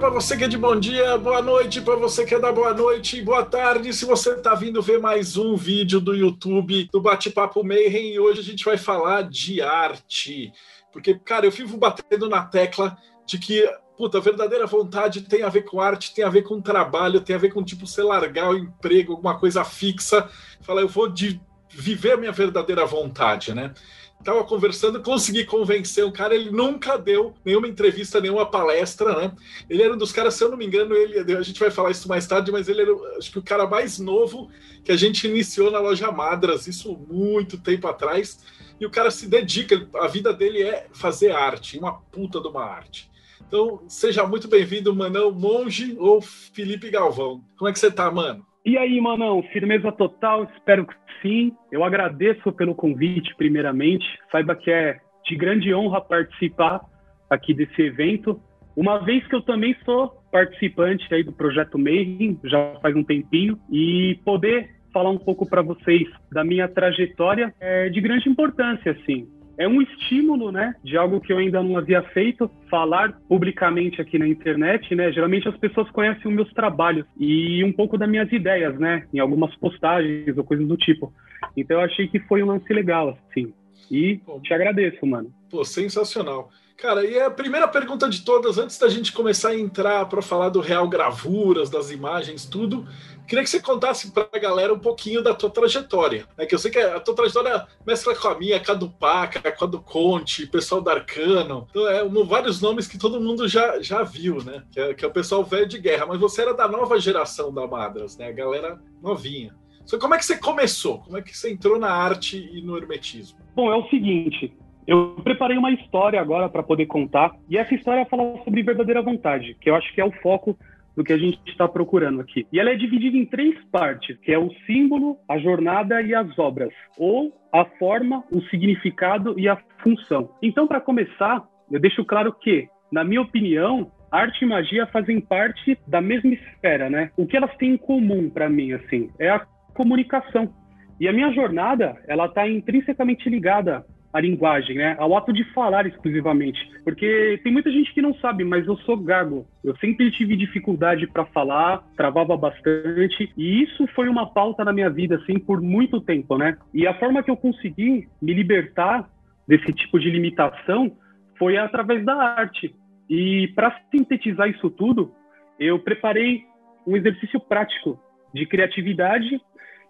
para você que é de bom dia, boa noite para você que é da boa noite, boa tarde se você está vindo ver mais um vídeo do YouTube do Bate-Papo Mayhem e hoje a gente vai falar de arte. Porque, cara, eu vivo batendo na tecla de que, puta, a verdadeira vontade tem a ver com arte, tem a ver com trabalho, tem a ver com, tipo, você largar o emprego, alguma coisa fixa, falar, eu vou de viver a minha verdadeira vontade, né? Tava conversando, consegui convencer o cara. Ele nunca deu nenhuma entrevista, nenhuma palestra, né? Ele era um dos caras, se eu não me engano, ele, a gente vai falar isso mais tarde, mas ele era, acho que o cara mais novo que a gente iniciou na loja Madras, isso muito tempo atrás. E o cara se dedica, a vida dele é fazer arte, uma puta de uma arte. Então, seja muito bem-vindo, Manão Monge ou Felipe Galvão. Como é que você tá, mano? E aí, Manão, firmeza total, espero que sim. Eu agradeço pelo convite, primeiramente. Saiba que é de grande honra participar aqui desse evento, uma vez que eu também sou participante aí do Projeto Mayhem, já faz um tempinho, e poder falar um pouco para vocês da minha trajetória é de grande importância, assim é um estímulo, né, de algo que eu ainda não havia feito, falar publicamente aqui na internet, né? Geralmente as pessoas conhecem os meus trabalhos e um pouco das minhas ideias, né, em algumas postagens ou coisas do tipo. Então eu achei que foi um lance legal, assim. E te agradeço, mano. Pô, sensacional. Cara, e a primeira pergunta de todas, antes da gente começar a entrar para falar do Real Gravuras, das imagens, tudo, queria que você contasse para a galera um pouquinho da tua trajetória. Né? Que eu sei que a tua trajetória mescla com a minha, com a do Paca, com a do Conte, pessoal da Arcano. Então, é um, vários nomes que todo mundo já, já viu, né? Que é, que é o pessoal velho de guerra. Mas você era da nova geração da Madras, né? A galera novinha. Então, como é que você começou? Como é que você entrou na arte e no hermetismo? Bom, é o seguinte, eu preparei uma história agora para poder contar, e essa história fala sobre verdadeira vontade, que eu acho que é o foco do que a gente está procurando aqui. E ela é dividida em três partes, que é o símbolo, a jornada e as obras, ou a forma, o significado e a função. Então, para começar, eu deixo claro que, na minha opinião, arte e magia fazem parte da mesma esfera, né? O que elas têm em comum para mim, assim, é a comunicação. E a minha jornada, ela está intrinsecamente ligada a linguagem, né? Ao ato de falar exclusivamente. Porque tem muita gente que não sabe, mas eu sou gago. Eu sempre tive dificuldade para falar, travava bastante, e isso foi uma pauta na minha vida, assim, por muito tempo, né? E a forma que eu consegui me libertar desse tipo de limitação foi através da arte. E para sintetizar isso tudo, eu preparei um exercício prático de criatividade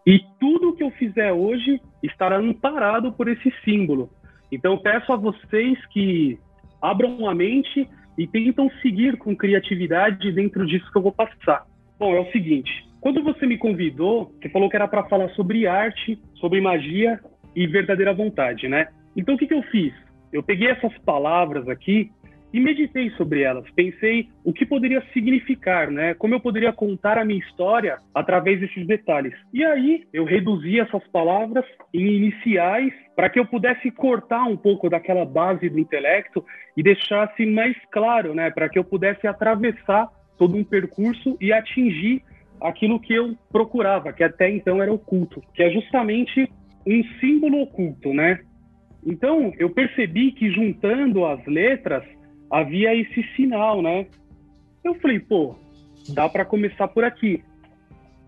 e tudo que eu fizer hoje estará amparado por esse símbolo. Então, peço a vocês que abram a mente e tentam seguir com criatividade dentro disso que eu vou passar. Bom, é o seguinte: quando você me convidou, você falou que era para falar sobre arte, sobre magia e verdadeira vontade, né? Então, o que, que eu fiz? Eu peguei essas palavras aqui e meditei sobre elas. Pensei o que poderia significar, né? Como eu poderia contar a minha história através desses detalhes. E aí eu reduzi essas palavras em iniciais para que eu pudesse cortar um pouco daquela base do intelecto e deixasse mais claro, né? Para que eu pudesse atravessar todo um percurso e atingir aquilo que eu procurava, que até então era oculto, que é justamente um símbolo oculto, né? Então, eu percebi que juntando as letras, havia esse sinal, né? Eu falei, pô, dá para começar por aqui,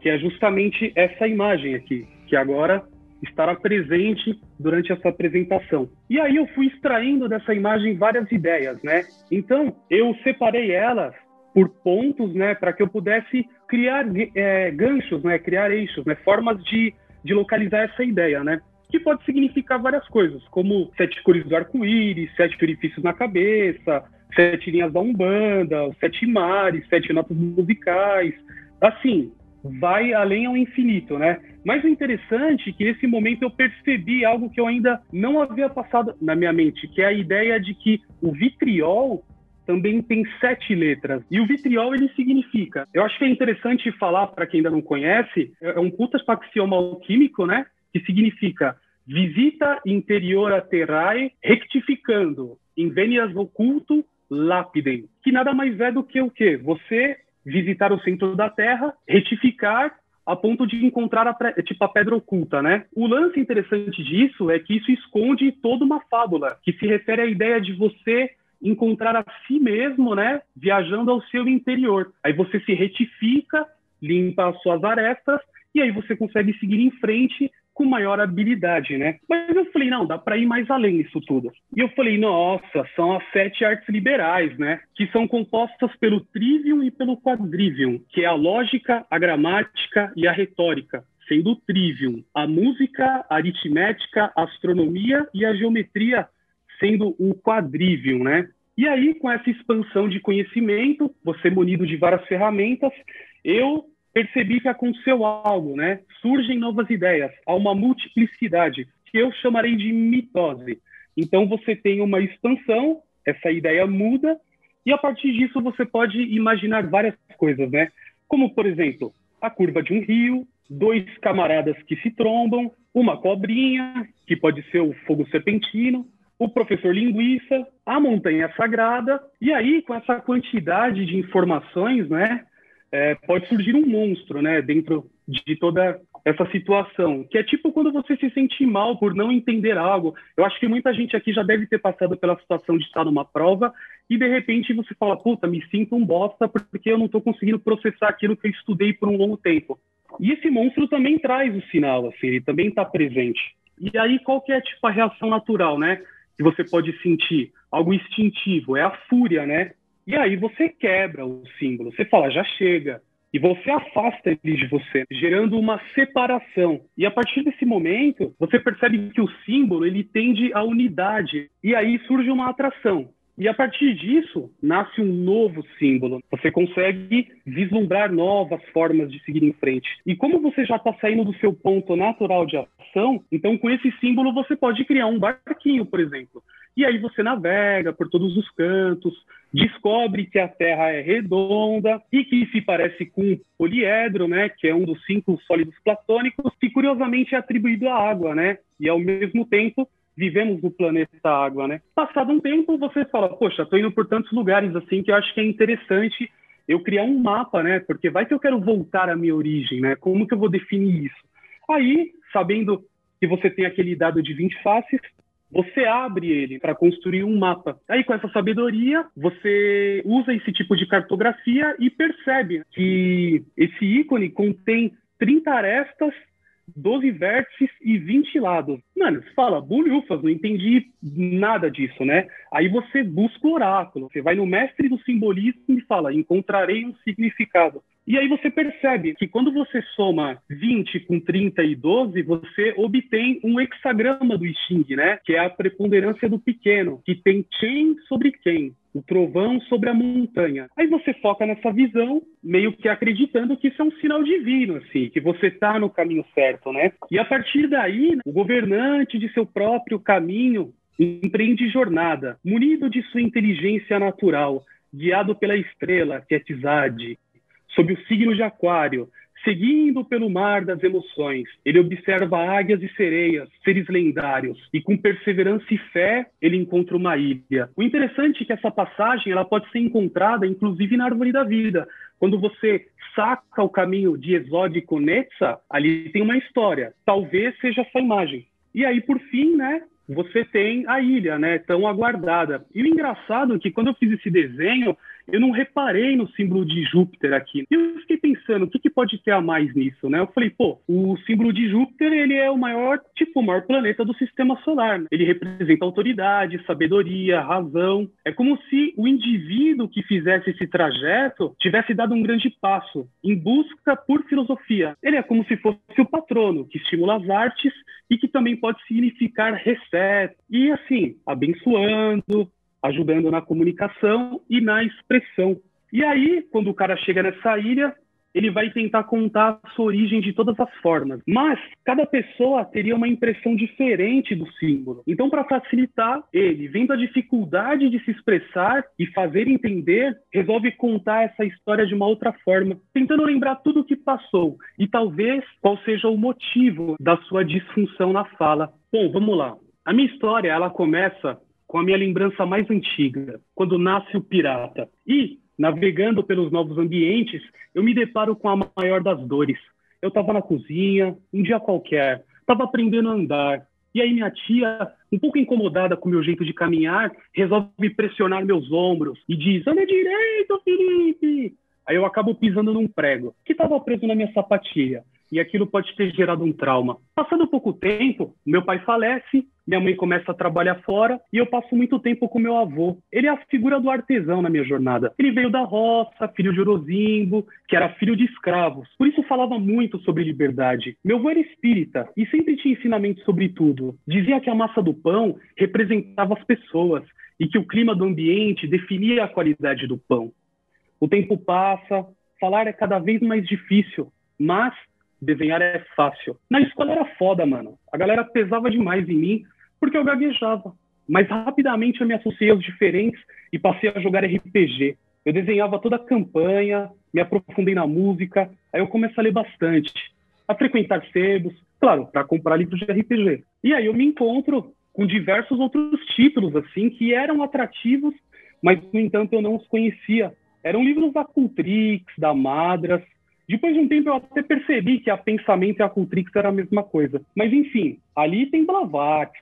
que é justamente essa imagem aqui, que agora estará presente durante essa apresentação. E aí eu fui extraindo dessa imagem várias ideias, né? Então eu separei elas por pontos, né, para que eu pudesse criar é, ganchos, né, criar eixos, né, formas de, de localizar essa ideia, né? Que pode significar várias coisas, como sete cores do arco-íris, sete orifícios na cabeça, sete linhas da Umbanda, sete mares, sete notas musicais. Assim, vai além ao infinito, né? Mas o interessante é que nesse momento eu percebi algo que eu ainda não havia passado na minha mente, que é a ideia de que o vitriol também tem sete letras. E o vitriol, ele significa... Eu acho que é interessante falar, para quem ainda não conhece, é um culto axioma alquímico, né? Que significa visita interior a terrae rectificando, invenias oculto lapidem, que nada mais é do que o quê? Você visitar o centro da Terra, retificar a ponto de encontrar a, tipo, a pedra oculta, né? O lance interessante disso é que isso esconde toda uma fábula que se refere à ideia de você encontrar a si mesmo, né, viajando ao seu interior. Aí você se retifica, limpa as suas arestas e aí você consegue seguir em frente com maior habilidade, né? Mas eu falei, não, dá para ir mais além disso tudo. E eu falei, nossa, são as sete artes liberais, né? Que são compostas pelo trivium e pelo quadrivium, que é a lógica, a gramática e a retórica. Sendo o trivium a música, a aritmética, a astronomia e a geometria sendo o quadrivium, né? E aí, com essa expansão de conhecimento, você munido de várias ferramentas, eu percebi que aconteceu algo, né? Surgem novas ideias, há uma multiplicidade, que eu chamarei de mitose. Então você tem uma expansão, essa ideia muda, e a partir disso você pode imaginar várias coisas, né? Como, por exemplo, a curva de um rio, dois camaradas que se trombam, uma cobrinha, que pode ser o fogo serpentino, o professor linguiça, a montanha sagrada, e aí com essa quantidade de informações, né, é, pode surgir um monstro, né, dentro de toda essa situação, que é tipo quando você se sente mal por não entender algo. Eu acho que muita gente aqui já deve ter passado pela situação de estar numa prova e de repente você fala, puta, me sinto um bosta porque eu não estou conseguindo processar aquilo que eu estudei por um longo tempo. E esse monstro também traz o sinal, assim, ele também está presente. E aí qual que é tipo a reação natural, né? Que você pode sentir algo instintivo, é a fúria, né? E aí você quebra o símbolo, você fala, já chega. E você afasta ele de você, gerando uma separação. E a partir desse momento, você percebe que o símbolo ele tende à unidade. E aí surge uma atração. E a partir disso, nasce um novo símbolo. Você consegue vislumbrar novas formas de seguir em frente. E como você já está saindo do seu ponto natural de ação, então com esse símbolo você pode criar um barquinho, por exemplo. E aí você navega por todos os cantos, descobre que a Terra é redonda e que se parece com o poliedro, né, que é um dos cinco sólidos platônicos, que curiosamente é atribuído à água, né? E ao mesmo tempo vivemos no planeta água, né? Passado um tempo, você fala, poxa, estou indo por tantos lugares assim que eu acho que é interessante eu criar um mapa, né? Porque vai que eu quero voltar à minha origem, né? Como que eu vou definir isso? Aí, sabendo que você tem aquele dado de 20 faces, você abre ele para construir um mapa. Aí, com essa sabedoria, você usa esse tipo de cartografia e percebe que esse ícone contém 30 arestas 12 vértices e 20 lados. Mano, você fala, bulhufas, não entendi nada disso, né? Aí você busca o oráculo, você vai no mestre do simbolismo e fala, encontrarei um significado. E aí você percebe que quando você soma 20 com 30 e 12, você obtém um hexagrama do Xing, né? Que é a preponderância do pequeno, que tem Chen sobre quem o trovão sobre a montanha. Aí você foca nessa visão, meio que acreditando que isso é um sinal divino, assim, que você está no caminho certo, né? E a partir daí, o governante de seu próprio caminho empreende jornada, munido de sua inteligência natural, guiado pela estrela, que é Tizade, sob o signo de Aquário, Seguindo pelo mar das emoções, ele observa águias e sereias, seres lendários, e com perseverança e fé ele encontra uma ilha. O interessante é que essa passagem ela pode ser encontrada, inclusive, na árvore da vida. Quando você saca o caminho de Exódico Netza, ali tem uma história. Talvez seja essa imagem. E aí, por fim, né, você tem a ilha, né, tão aguardada. E o engraçado é que quando eu fiz esse desenho, eu não reparei no símbolo de Júpiter aqui. E eu fiquei pensando, o que, que pode ter a mais nisso, né? Eu falei, pô, o símbolo de Júpiter, ele é o maior, tipo, o maior planeta do sistema solar. Né? Ele representa autoridade, sabedoria, razão. É como se o indivíduo que fizesse esse trajeto tivesse dado um grande passo em busca por filosofia. Ele é como se fosse o patrono, que estimula as artes e que também pode significar reset. E assim, abençoando, ajudando na comunicação e na expressão. E aí, quando o cara chega nessa ilha, ele vai tentar contar a sua origem de todas as formas. Mas cada pessoa teria uma impressão diferente do símbolo. Então, para facilitar, ele, vendo a dificuldade de se expressar e fazer entender, resolve contar essa história de uma outra forma, tentando lembrar tudo o que passou e talvez qual seja o motivo da sua disfunção na fala. Bom, vamos lá. A minha história, ela começa com a minha lembrança mais antiga, quando nasce o pirata. E, navegando pelos novos ambientes, eu me deparo com a maior das dores. Eu estava na cozinha, um dia qualquer, estava aprendendo a andar. E aí minha tia, um pouco incomodada com o meu jeito de caminhar, resolve pressionar meus ombros e diz: Anda direito, Felipe! Aí eu acabo pisando num prego que estava preso na minha sapatilha e aquilo pode ter gerado um trauma. Passando pouco tempo, meu pai falece, minha mãe começa a trabalhar fora e eu passo muito tempo com meu avô. Ele é a figura do artesão na minha jornada. Ele veio da roça, filho de Orozimbo, que era filho de escravos. Por isso falava muito sobre liberdade. Meu avô era espírita e sempre tinha ensinamentos sobre tudo. Dizia que a massa do pão representava as pessoas e que o clima do ambiente definia a qualidade do pão. O tempo passa, falar é cada vez mais difícil, mas desenhar é fácil. Na escola era foda, mano. A galera pesava demais em mim porque eu gaguejava. Mas rapidamente eu me associei aos diferentes e passei a jogar RPG. Eu desenhava toda a campanha, me aprofundei na música, aí eu comecei a ler bastante, a frequentar sebos, claro, para comprar livros de RPG. E aí eu me encontro com diversos outros títulos, assim, que eram atrativos, mas, no entanto, eu não os conhecia. Eram livros da Cultrix, da Madras, depois de um tempo eu até percebi que a Pensamento e a Cultrix era a mesma coisa. Mas enfim, ali tem Blavatsky,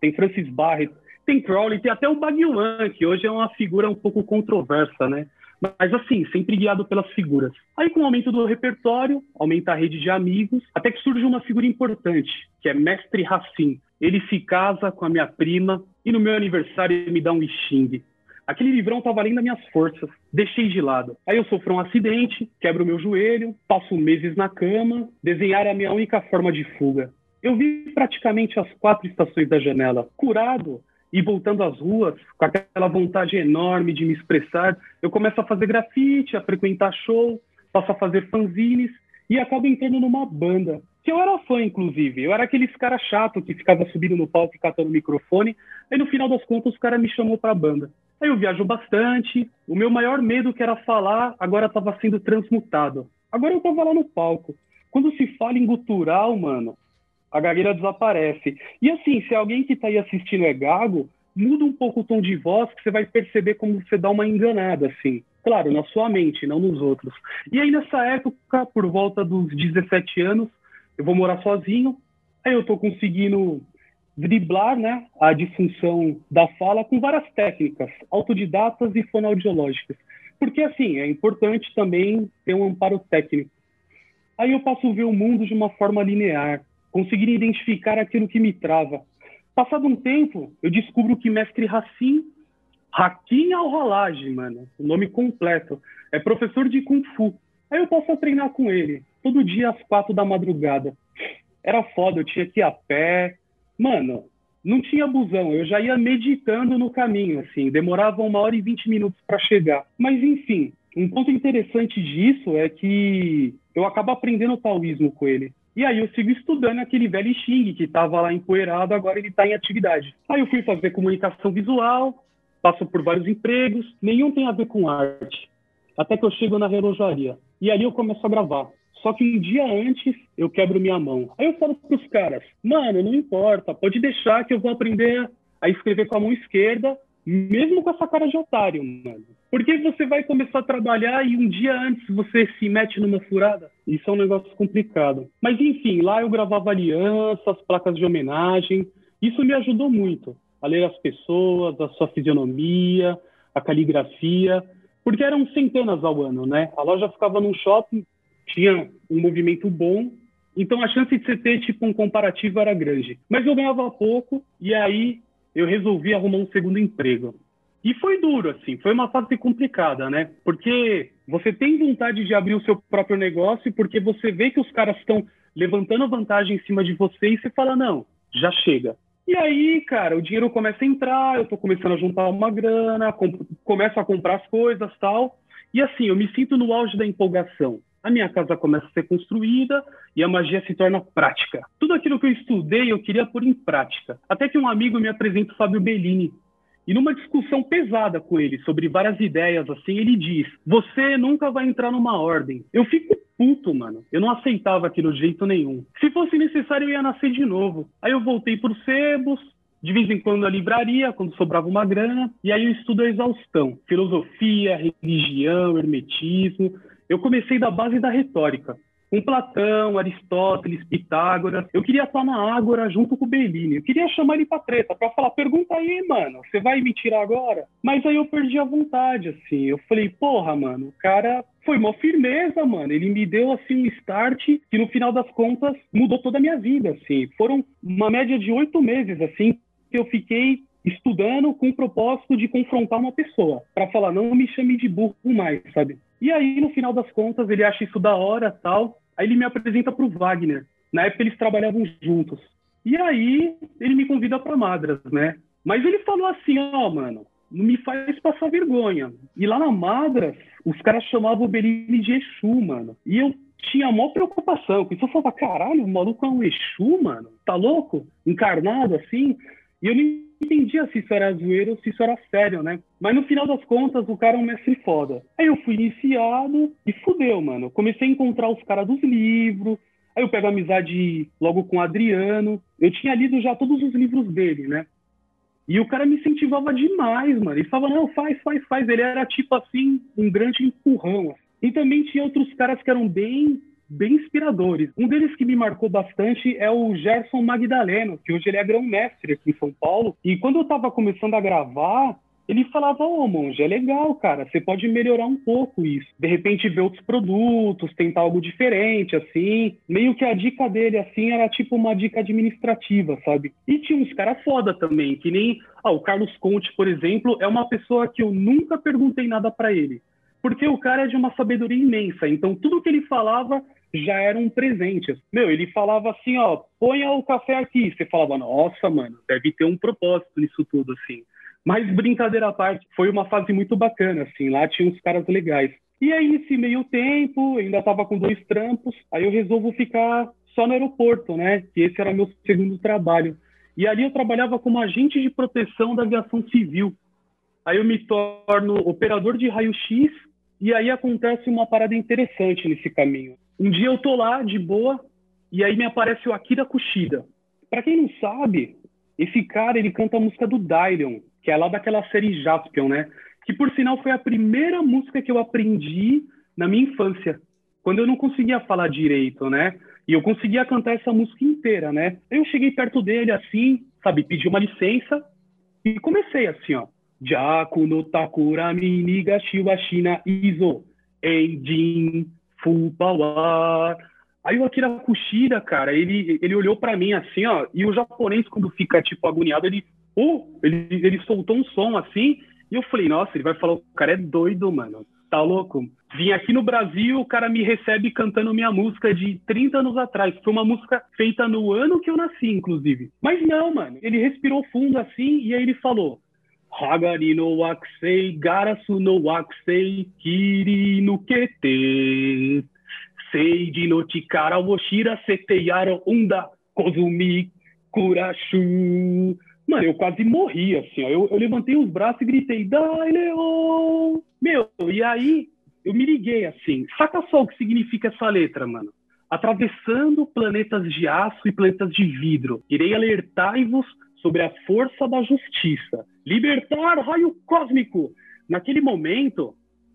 tem Francis Barrett, tem Crowley, tem até o Baguilan, que hoje é uma figura um pouco controversa, né? Mas assim, sempre guiado pelas figuras. Aí com o aumento do repertório, aumenta a rede de amigos, até que surge uma figura importante, que é Mestre Racine. Ele se casa com a minha prima e no meu aniversário me dá um xing. Aquele livrão estava além das minhas forças. Deixei de lado. Aí eu sofro um acidente, quebro meu joelho, passo meses na cama. Desenhar é a minha única forma de fuga. Eu vi praticamente as quatro estações da janela. Curado e voltando às ruas, com aquela vontade enorme de me expressar, eu começo a fazer grafite, a frequentar show, passo a fazer fanzines e acabo entrando numa banda. Que eu era fã, inclusive. Eu era aqueles cara chato que ficava subindo no palco e catando o microfone. Aí no final das contas o cara me chamou pra banda. Aí eu viajo bastante. O meu maior medo, que era falar, agora estava sendo transmutado. Agora eu estava lá no palco. Quando se fala em gutural, mano, a gagueira desaparece. E assim, se alguém que está aí assistindo é gago, muda um pouco o tom de voz que você vai perceber como você dá uma enganada, assim. Claro, na sua mente, não nos outros. E aí nessa época, por volta dos 17 anos, eu vou morar sozinho. Aí eu tô conseguindo driblar né, a disfunção da fala com várias técnicas, autodidatas e fonoaudiológicas. Porque, assim, é importante também ter um amparo técnico. Aí eu passo a ver o mundo de uma forma linear, conseguir identificar aquilo que me trava. Passado um tempo, eu descubro que mestre Racine, Hakim Al-Halaj, mano, o nome completo, é professor de Kung Fu. Aí eu posso treinar com ele, todo dia às quatro da madrugada. Era foda, eu tinha que ir a pé, Mano, não tinha busão, eu já ia meditando no caminho, assim, demorava uma hora e vinte minutos para chegar. Mas, enfim, um ponto interessante disso é que eu acabo aprendendo o taoísmo com ele. E aí eu sigo estudando aquele velho Xing que estava lá empoeirado, agora ele está em atividade. Aí eu fui fazer comunicação visual, passo por vários empregos, nenhum tem a ver com arte. Até que eu chego na relojaria. E ali eu começo a gravar. Só que um dia antes eu quebro minha mão. Aí eu falo pros caras, mano, não importa, pode deixar que eu vou aprender a escrever com a mão esquerda, mesmo com essa cara de otário, mano. Porque você vai começar a trabalhar e um dia antes você se mete numa furada? Isso é um negócio complicado. Mas enfim, lá eu gravava alianças, placas de homenagem. Isso me ajudou muito a ler as pessoas, a sua fisionomia, a caligrafia, porque eram centenas ao ano, né? A loja ficava num shopping tinha um movimento bom, então a chance de você ter tipo um comparativo era grande. Mas eu ganhava pouco e aí eu resolvi arrumar um segundo emprego. E foi duro, assim, foi uma fase complicada, né? Porque você tem vontade de abrir o seu próprio negócio porque você vê que os caras estão levantando vantagem em cima de você e você fala, não, já chega. E aí, cara, o dinheiro começa a entrar, eu tô começando a juntar uma grana, começo a comprar as coisas tal. E assim, eu me sinto no auge da empolgação a minha casa começa a ser construída e a magia se torna prática. Tudo aquilo que eu estudei, eu queria pôr em prática. Até que um amigo me apresenta o Fábio Bellini. E numa discussão pesada com ele sobre várias ideias, assim, ele diz: Você nunca vai entrar numa ordem. Eu fico puto, mano. Eu não aceitava aquilo de jeito nenhum. Se fosse necessário, eu ia nascer de novo. Aí eu voltei pro Sebos, de vez em quando a livraria, quando sobrava uma grana, e aí eu estudo a exaustão. Filosofia, religião, hermetismo. Eu comecei da base da retórica com Platão, Aristóteles, Pitágoras. Eu queria estar na Ágora junto com o Bellini. Eu queria chamar ele para treta, para falar: pergunta aí, mano, você vai me tirar agora? Mas aí eu perdi a vontade, assim. Eu falei: porra, mano, o cara foi uma firmeza, mano. Ele me deu assim um start que no final das contas mudou toda a minha vida, assim. Foram uma média de oito meses, assim, que eu fiquei estudando com o propósito de confrontar uma pessoa, para falar não me chame de burro mais, sabe? E aí, no final das contas, ele acha isso da hora tal. Aí ele me apresenta para o Wagner. Na época eles trabalhavam juntos. E aí ele me convida para Madras, né? Mas ele falou assim, ó, oh, mano, não me faz passar vergonha. E lá na Madras, os caras chamavam o Bellini de Exu, mano. E eu tinha maior preocupação, porque eu falava, caralho, o maluco é um Exu, mano? Tá louco? Encarnado assim? E eu não entendia se isso era zoeiro ou se isso era sério, né? Mas no final das contas, o cara é um mestre foda. Aí eu fui iniciado e fudeu, mano. Comecei a encontrar os caras dos livros. Aí eu pego amizade logo com o Adriano. Eu tinha lido já todos os livros dele, né? E o cara me incentivava demais, mano. Ele falava, não, faz, faz, faz. Ele era tipo assim, um grande empurrão. E também tinha outros caras que eram bem bem inspiradores. Um deles que me marcou bastante é o Gerson Magdaleno, que hoje ele é grão-mestre aqui em São Paulo. E quando eu estava começando a gravar, ele falava, ô oh, monge, é legal, cara, você pode melhorar um pouco isso. De repente ver outros produtos, tentar algo diferente, assim. Meio que a dica dele, assim, era tipo uma dica administrativa, sabe? E tinha uns caras foda também, que nem... Ah, o Carlos Conte, por exemplo, é uma pessoa que eu nunca perguntei nada para ele. Porque o cara é de uma sabedoria imensa, então tudo que ele falava já era um presente. Meu, ele falava assim, ó, ponha o café aqui. Você falava, nossa, mano, deve ter um propósito nisso tudo, assim. Mas brincadeira à parte, foi uma fase muito bacana, assim, lá tinha uns caras legais. E aí, nesse meio tempo, ainda tava com dois trampos, aí eu resolvo ficar só no aeroporto, né? Que esse era meu segundo trabalho. E ali eu trabalhava como agente de proteção da aviação civil. Aí eu me torno operador de raio-x e aí acontece uma parada interessante nesse caminho. Um dia eu tô lá de boa e aí me aparece o Akira Kushida. Para quem não sabe, esse cara ele canta a música do Dylion, que é lá daquela série Jaspion, né? Que por sinal foi a primeira música que eu aprendi na minha infância, quando eu não conseguia falar direito, né? E eu conseguia cantar essa música inteira, né? Eu cheguei perto dele assim, sabe, pedi uma licença e comecei assim, ó. Jaku no takura miniga shiwashina izo enjin power. Aí o Akira Kushida, cara, ele, ele olhou para mim assim, ó, e o japonês, quando fica, tipo, agoniado, ele, oh, ele, ele soltou um som assim, e eu falei, nossa, ele vai falar, o cara é doido, mano, tá louco? Vim aqui no Brasil, o cara me recebe cantando minha música de 30 anos atrás. Foi uma música feita no ano que eu nasci, inclusive. Mas não, mano, ele respirou fundo assim, e aí ele falou, Hagari no Wakusei, Garasu no Wakusei, Kiri no Kete. Seiji no Chikara Woshira Seteyaro Unda Kozumi Kurashu. Mano, eu quase morri, assim, ó. Eu, eu levantei os braços e gritei, Dai, Leon! Meu, e aí eu me liguei, assim. Saca só o que significa essa letra, mano. Atravessando planetas de aço e planetas de vidro, irei alertar-vos sobre a força da justiça. Libertar raio cósmico! Naquele momento,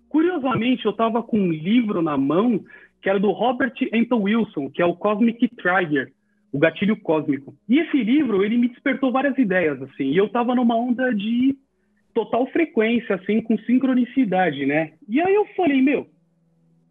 curiosamente, eu estava com um livro na mão que era do Robert Anton Wilson, que é o Cosmic Trigger, o gatilho cósmico. E esse livro, ele me despertou várias ideias, assim, e eu estava numa onda de total frequência, assim, com sincronicidade, né? E aí eu falei, meu,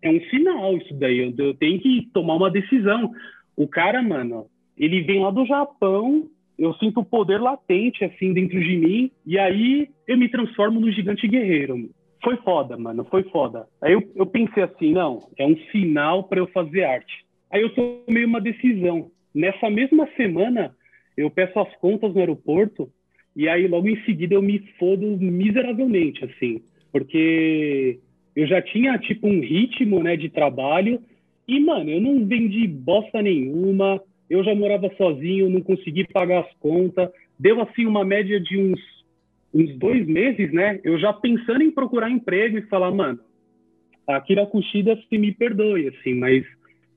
é um sinal isso daí, eu, tenho que tomar uma decisão. O cara, mano, ele vem lá do Japão, eu sinto o poder latente, assim, dentro de mim, e aí eu me transformo no gigante guerreiro. Foi foda, mano, foi foda. Aí eu, eu pensei assim, não, é um sinal para eu fazer arte. Aí eu tomei uma decisão. Nessa mesma semana, eu peço as contas no aeroporto, e aí logo em seguida eu me fodo miseravelmente, assim, porque eu já tinha, tipo, um ritmo, né, de trabalho, e, mano, eu não vendi bosta nenhuma, eu já morava sozinho, não consegui pagar as contas, deu assim uma média de uns uns dois meses, né, eu já pensando em procurar emprego e falar, mano, a Kirakushida se me perdoe, assim, mas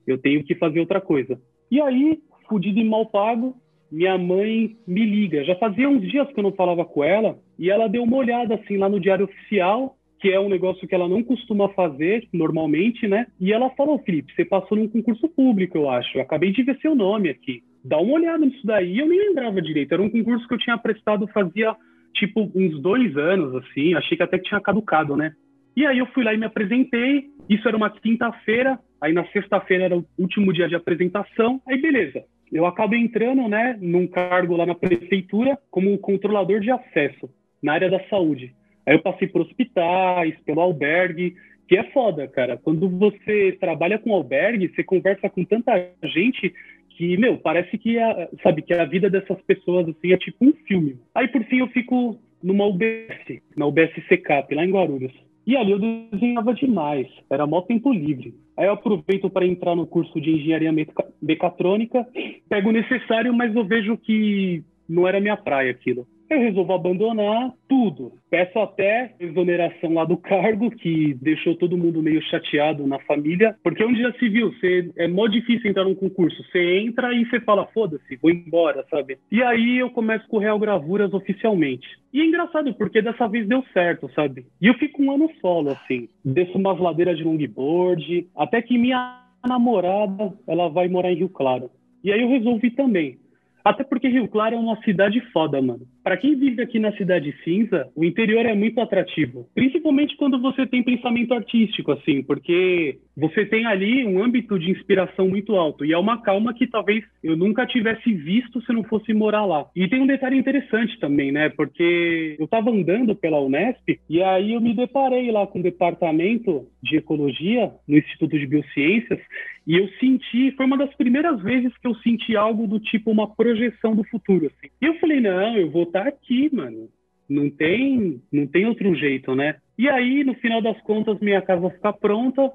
eu tenho que fazer outra coisa. E aí, fudido e mal pago, minha mãe me liga. Já fazia uns dias que eu não falava com ela e ela deu uma olhada assim lá no diário oficial, que é um negócio que ela não costuma fazer normalmente, né? E ela falou, Felipe, você passou num concurso público, eu acho. Eu acabei de ver seu nome aqui. Dá uma olhada nisso daí. Eu nem lembrava direito. Era um concurso que eu tinha prestado fazia tipo uns dois anos, assim. Achei que até que tinha caducado, né? E aí eu fui lá e me apresentei. Isso era uma quinta-feira. Aí na sexta-feira era o último dia de apresentação. Aí beleza eu acabo entrando, né, num cargo lá na prefeitura como controlador de acesso na área da saúde. Aí eu passei por hospitais, pelo albergue, que é foda, cara. Quando você trabalha com albergue, você conversa com tanta gente que, meu, parece que a, sabe que a vida dessas pessoas assim é tipo um filme. Aí por fim eu fico numa UBS, na UBS Secap, lá em Guarulhos. E ali eu desenhava demais, era mó tempo livre. Aí eu aproveito para entrar no curso de engenharia mecatrônica, pego o necessário, mas eu vejo que não era minha praia aquilo eu resolvo abandonar tudo. Peço até exoneração lá do cargo, que deixou todo mundo meio chateado na família, porque onde já se viu, você, é mó difícil entrar num concurso. Você entra e você fala, foda-se, vou embora, sabe? E aí eu começo com Real Gravuras oficialmente. E é engraçado, porque dessa vez deu certo, sabe? E eu fico um ano solo, assim. Desço umas ladeiras de longboard, até que minha namorada, ela vai morar em Rio Claro. E aí eu resolvi também. Até porque Rio Claro é uma cidade foda, mano. Para quem vive aqui na cidade cinza, o interior é muito atrativo, principalmente quando você tem pensamento artístico, assim, porque você tem ali um âmbito de inspiração muito alto e é uma calma que talvez eu nunca tivesse visto se não fosse morar lá. E tem um detalhe interessante também, né? Porque eu estava andando pela Unesp e aí eu me deparei lá com o departamento de ecologia no Instituto de Biociências e eu senti, foi uma das primeiras vezes que eu senti algo do tipo uma projeção do futuro, assim. E eu falei, não, eu vou tá aqui, mano. Não tem, não tem outro jeito, né? E aí, no final das contas, minha casa fica pronta,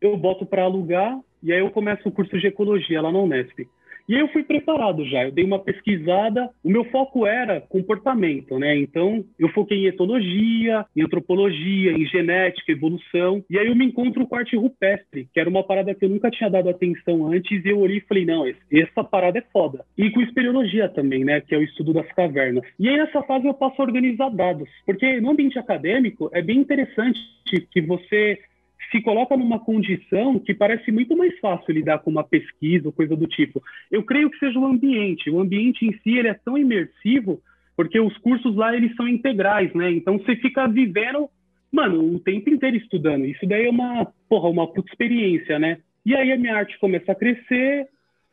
eu boto para alugar e aí eu começo o curso de ecologia lá na Unesp. E eu fui preparado já, eu dei uma pesquisada, o meu foco era comportamento, né? Então eu foquei em etologia, em antropologia, em genética, evolução, e aí eu me encontro com arte rupestre, que era uma parada que eu nunca tinha dado atenção antes, e eu olhei e falei, não, essa parada é foda. E com espeleologia também, né? Que é o estudo das cavernas. E aí nessa fase eu passo a organizar dados, porque no ambiente acadêmico é bem interessante que você se coloca numa condição que parece muito mais fácil lidar com uma pesquisa ou coisa do tipo. Eu creio que seja o ambiente. O ambiente em si ele é tão imersivo porque os cursos lá eles são integrais, né? Então você fica vivendo, mano, o tempo inteiro estudando. Isso daí é uma, porra, uma puta experiência, né? E aí a minha arte começa a crescer,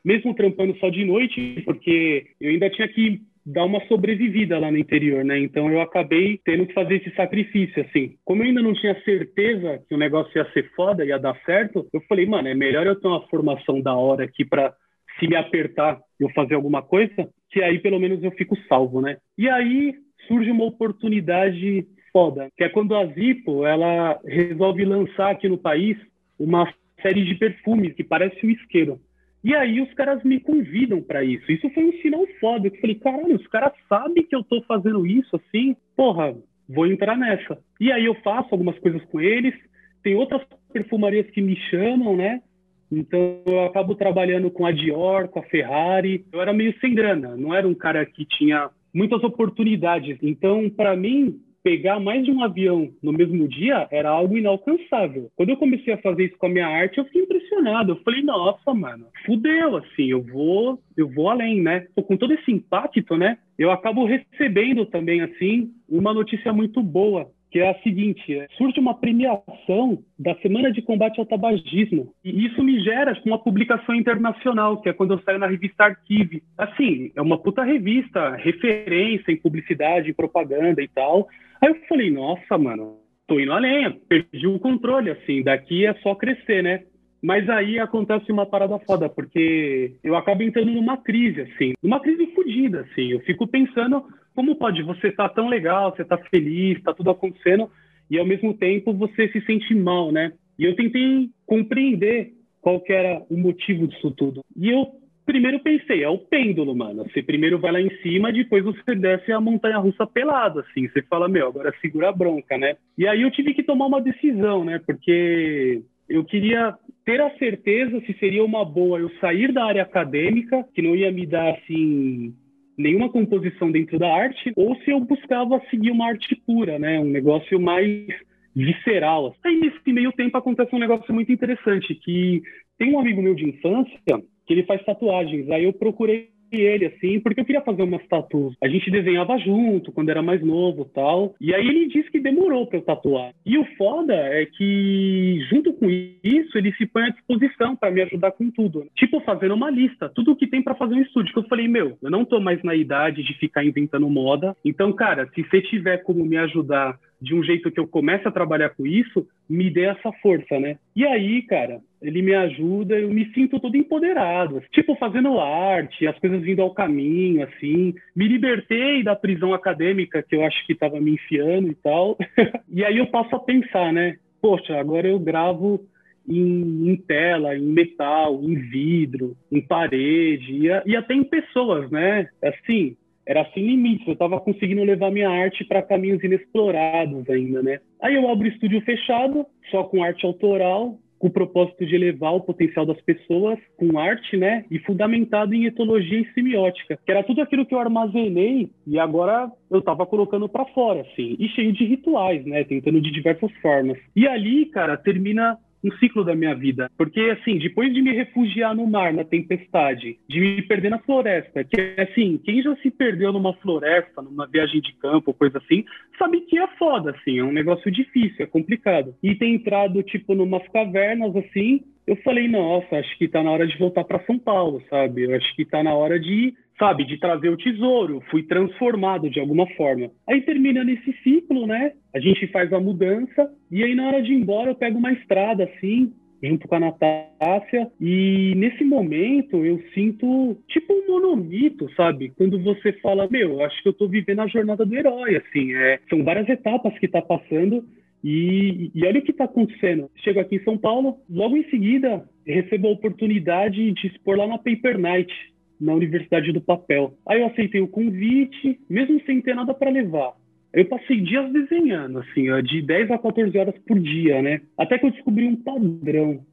mesmo trampando só de noite, porque eu ainda tinha que dar uma sobrevivida lá no interior, né? Então eu acabei tendo que fazer esse sacrifício, assim. Como eu ainda não tinha certeza que o negócio ia ser foda, ia dar certo, eu falei, mano, é melhor eu ter uma formação da hora aqui para se me apertar eu fazer alguma coisa, que aí pelo menos eu fico salvo, né? E aí surge uma oportunidade foda, que é quando a Zippo, ela resolve lançar aqui no país uma série de perfumes que parece um isqueiro. E aí os caras me convidam para isso. Isso foi um sinal foda. Eu falei, caralho, os caras sabem que eu tô fazendo isso assim. Porra, vou entrar nessa. E aí eu faço algumas coisas com eles. Tem outras perfumarias que me chamam, né? Então eu acabo trabalhando com a Dior, com a Ferrari. Eu era meio sem grana, não era um cara que tinha muitas oportunidades. Então, para mim, pegar mais de um avião no mesmo dia era algo inalcançável. Quando eu comecei a fazer isso com a minha arte, eu fiquei impressionado. Eu falei, nossa, mano, fudeu, assim, eu vou, eu vou além, né? com todo esse impacto, né? Eu acabo recebendo também, assim, uma notícia muito boa que é a seguinte: é, surge uma premiação da Semana de Combate ao Tabagismo. E isso me gera uma publicação internacional, que é quando eu saio na revista Arquive. Assim, é uma puta revista, referência em publicidade, em propaganda e tal. Aí eu falei, nossa, mano, tô indo além, perdi o controle, assim, daqui é só crescer, né? Mas aí acontece uma parada foda, porque eu acabo entrando numa crise, assim, numa crise fodida, assim. Eu fico pensando como pode você estar tá tão legal, você tá feliz, tá tudo acontecendo, e ao mesmo tempo você se sente mal, né? E eu tentei compreender qual que era o motivo disso tudo. E eu primeiro pensei, é o pêndulo, mano. Você primeiro vai lá em cima, depois você desce a montanha russa pelado, assim. Você fala, meu, agora segura a bronca, né? E aí eu tive que tomar uma decisão, né? Porque eu queria ter a certeza se seria uma boa eu sair da área acadêmica, que não ia me dar, assim, nenhuma composição dentro da arte, ou se eu buscava seguir uma arte pura, né? Um negócio mais visceral. Aí, nesse meio tempo, acontece um negócio muito interessante, que tem um amigo meu de infância que ele faz tatuagens. Aí eu procurei ele, assim, porque eu queria fazer umas tatuas. A gente desenhava junto quando era mais novo tal. E aí ele disse que demorou para eu tatuar. E o foda é que, junto com isso, ele se põe à disposição para me ajudar com tudo. Tipo, fazendo uma lista, tudo que tem para fazer um estúdio. Que eu falei, meu, eu não tô mais na idade de ficar inventando moda. Então, cara, se você tiver como me ajudar de um jeito que eu comece a trabalhar com isso, me dê essa força, né? E aí, cara, ele me ajuda, eu me sinto todo empoderado, tipo fazendo arte, as coisas vindo ao caminho, assim. Me libertei da prisão acadêmica que eu acho que estava me enfiando e tal. e aí eu passo a pensar, né? Poxa, agora eu gravo em, em, tela, em metal, em vidro, em parede e, e até em pessoas, né? Assim, era sem limites, eu estava conseguindo levar minha arte para caminhos inexplorados ainda, né? Aí eu abro estúdio fechado, só com arte autoral, com o propósito de elevar o potencial das pessoas com arte, né? E fundamentado em etologia e semiótica, que era tudo aquilo que eu armazenei e agora eu estava colocando para fora, assim, e cheio de rituais, né? Tentando de diversas formas. E ali, cara, termina um ciclo da minha vida. Porque, assim, depois de me refugiar no mar, na tempestade, de me perder na floresta, que, assim, quem já se perdeu numa floresta, numa viagem de campo, coisa assim, sabe que é foda, assim, é um negócio difícil, é complicado. E ter entrado, tipo, numas cavernas, assim, eu falei, nossa, acho que tá na hora de voltar para São Paulo, sabe? Eu acho que tá na hora de sabe, de trazer o tesouro, fui transformado de alguma forma. Aí termina nesse ciclo, né? A gente faz a mudança e aí na hora de ir embora eu pego uma estrada assim, junto com a Natácia, e nesse momento eu sinto tipo um monomito, sabe? Quando você fala, meu, acho que eu tô vivendo a jornada do herói, assim, é, são várias etapas que tá passando e, e olha o que está acontecendo. Chego aqui em São Paulo, logo em seguida recebo a oportunidade de expor lá na Paper Night, na Universidade do Papel. Aí eu aceitei o convite, mesmo sem ter nada para levar. Eu passei dias desenhando, assim, ó, de 10 a 14 horas por dia, né? Até que eu descobri um padrão.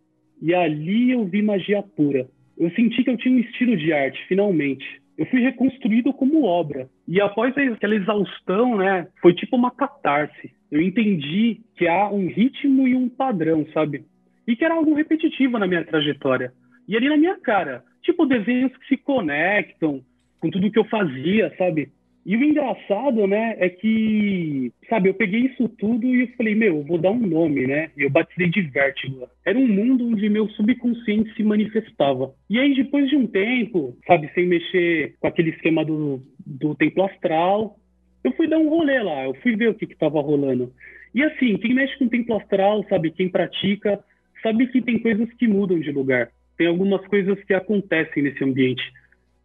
E ali eu vi magia pura. Eu senti que eu tinha um estilo de arte, finalmente. Eu fui reconstruído como obra. E após aquela exaustão, né, foi tipo uma catarse. Eu entendi que há um ritmo e um padrão, sabe? E que era algo repetitivo na minha trajetória. E ali na minha cara, tipo desenhos que se conectam com tudo que eu fazia, sabe? E o engraçado, né, é que, sabe, eu peguei isso tudo e eu falei, meu, eu vou dar um nome, né? E eu batizei de Vértigo. Era um mundo onde meu subconsciente se manifestava. E aí, depois de um tempo, sabe, sem mexer com aquele esquema do, do templo astral, eu fui dar um rolê lá, eu fui ver o que estava rolando. E assim, quem mexe com templo astral, sabe, quem pratica, sabe que tem coisas que mudam de lugar tem algumas coisas que acontecem nesse ambiente.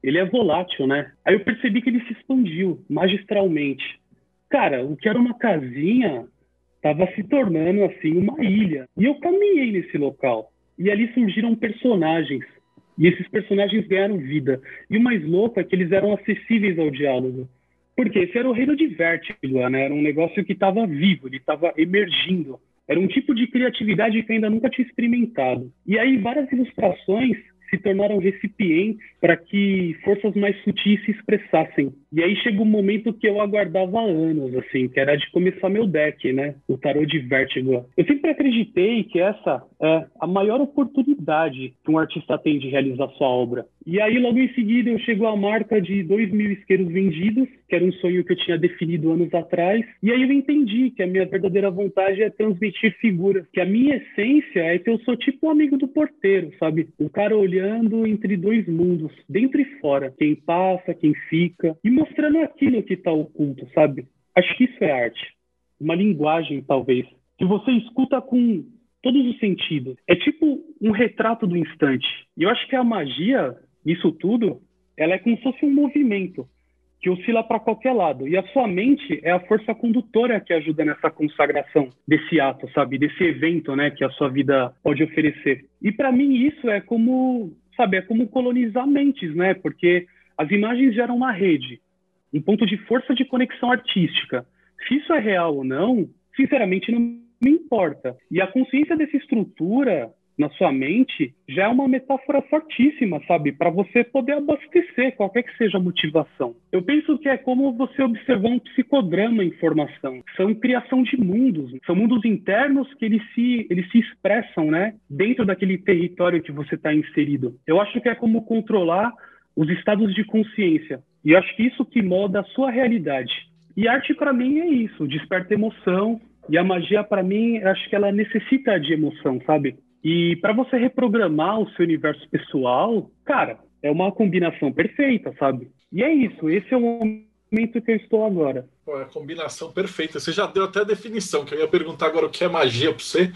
Ele é volátil, né? Aí eu percebi que ele se expandiu magistralmente. Cara, o que era uma casinha estava se tornando assim uma ilha. E eu caminhei nesse local. E ali surgiram personagens. E esses personagens ganharam vida. E o mais louco é que eles eram acessíveis ao diálogo. Porque esse era o reino de Vértigo, né? Era um negócio que estava vivo, ele estava emergindo. Era um tipo de criatividade que eu ainda nunca tinha experimentado. E aí várias ilustrações se tornaram recipientes para que forças mais sutis se expressassem. E aí chega um momento que eu aguardava anos, assim, que era de começar meu deck, né? O tarô de Vértigo. Eu sempre acreditei que essa é a maior oportunidade que um artista tem de realizar sua obra. E aí, logo em seguida, eu chego à marca de 2 mil isqueiros vendidos, que era um sonho que eu tinha definido anos atrás. E aí eu entendi que a minha verdadeira vontade é transmitir figuras, que a minha essência é que eu sou tipo um amigo do porteiro, sabe? O cara olhando entre dois mundos, dentro e fora, quem passa, quem fica, e mostrando aquilo que está oculto, sabe? Acho que isso é arte. Uma linguagem, talvez, que você escuta com todos os sentidos. É tipo um retrato do instante. E eu acho que a magia, nisso tudo, ela é como se fosse um movimento que oscila para qualquer lado. E a sua mente é a força condutora que ajuda nessa consagração desse ato, sabe? Desse evento, né, que a sua vida pode oferecer. E para mim isso é como sabe, é como colonizar mentes, né? Porque as imagens geram uma rede, um ponto de força de conexão artística. Se isso é real ou não, sinceramente não me importa. E a consciência dessa estrutura na sua mente já é uma metáfora fortíssima, sabe? Para você poder abastecer qualquer que seja a motivação. Eu penso que é como você observar um psicodrama em formação. São criação de mundos, são mundos internos que eles se, eles se expressam, né? Dentro daquele território que você está inserido. Eu acho que é como controlar os estados de consciência. E acho que isso que molda a sua realidade. E arte para mim é isso, desperta emoção. E a magia para mim, acho que ela necessita de emoção, sabe? E para você reprogramar o seu universo pessoal, cara, é uma combinação perfeita, sabe? E é isso, esse é o momento que eu estou agora. Pô, é a combinação perfeita. Você já deu até a definição, que eu ia perguntar agora o que é magia para você.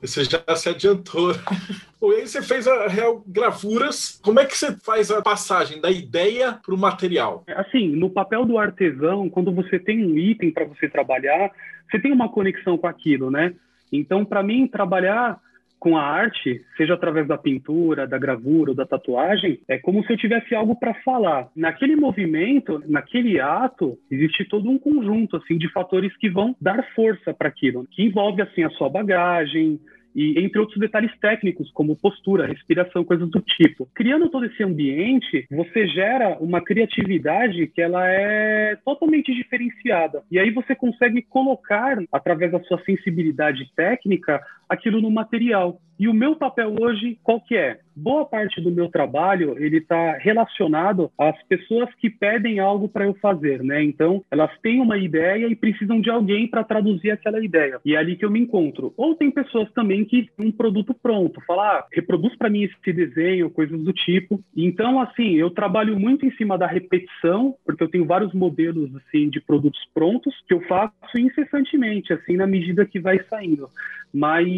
Você já se adiantou. e aí você fez a Real Gravuras. Como é que você faz a passagem da ideia para o material? Assim, no papel do artesão, quando você tem um item para você trabalhar, você tem uma conexão com aquilo, né? Então, para mim, trabalhar com a arte, seja através da pintura, da gravura ou da tatuagem, é como se eu tivesse algo para falar. Naquele movimento, naquele ato, existe todo um conjunto assim de fatores que vão dar força para aquilo, que envolve assim a sua bagagem, e entre outros detalhes técnicos, como postura, respiração, coisas do tipo. Criando todo esse ambiente, você gera uma criatividade que ela é totalmente diferenciada. E aí você consegue colocar, através da sua sensibilidade técnica, aquilo no material. E o meu papel hoje, qual que é? Boa parte do meu trabalho, ele está relacionado às pessoas que pedem algo para eu fazer, né? Então, elas têm uma ideia e precisam de alguém para traduzir aquela ideia. E é ali que eu me encontro. Ou tem pessoas também que têm um produto pronto, falar, ah, reproduz para mim esse desenho, coisas do tipo. Então, assim, eu trabalho muito em cima da repetição, porque eu tenho vários modelos, assim, de produtos prontos que eu faço incessantemente, assim, na medida que vai saindo. Mas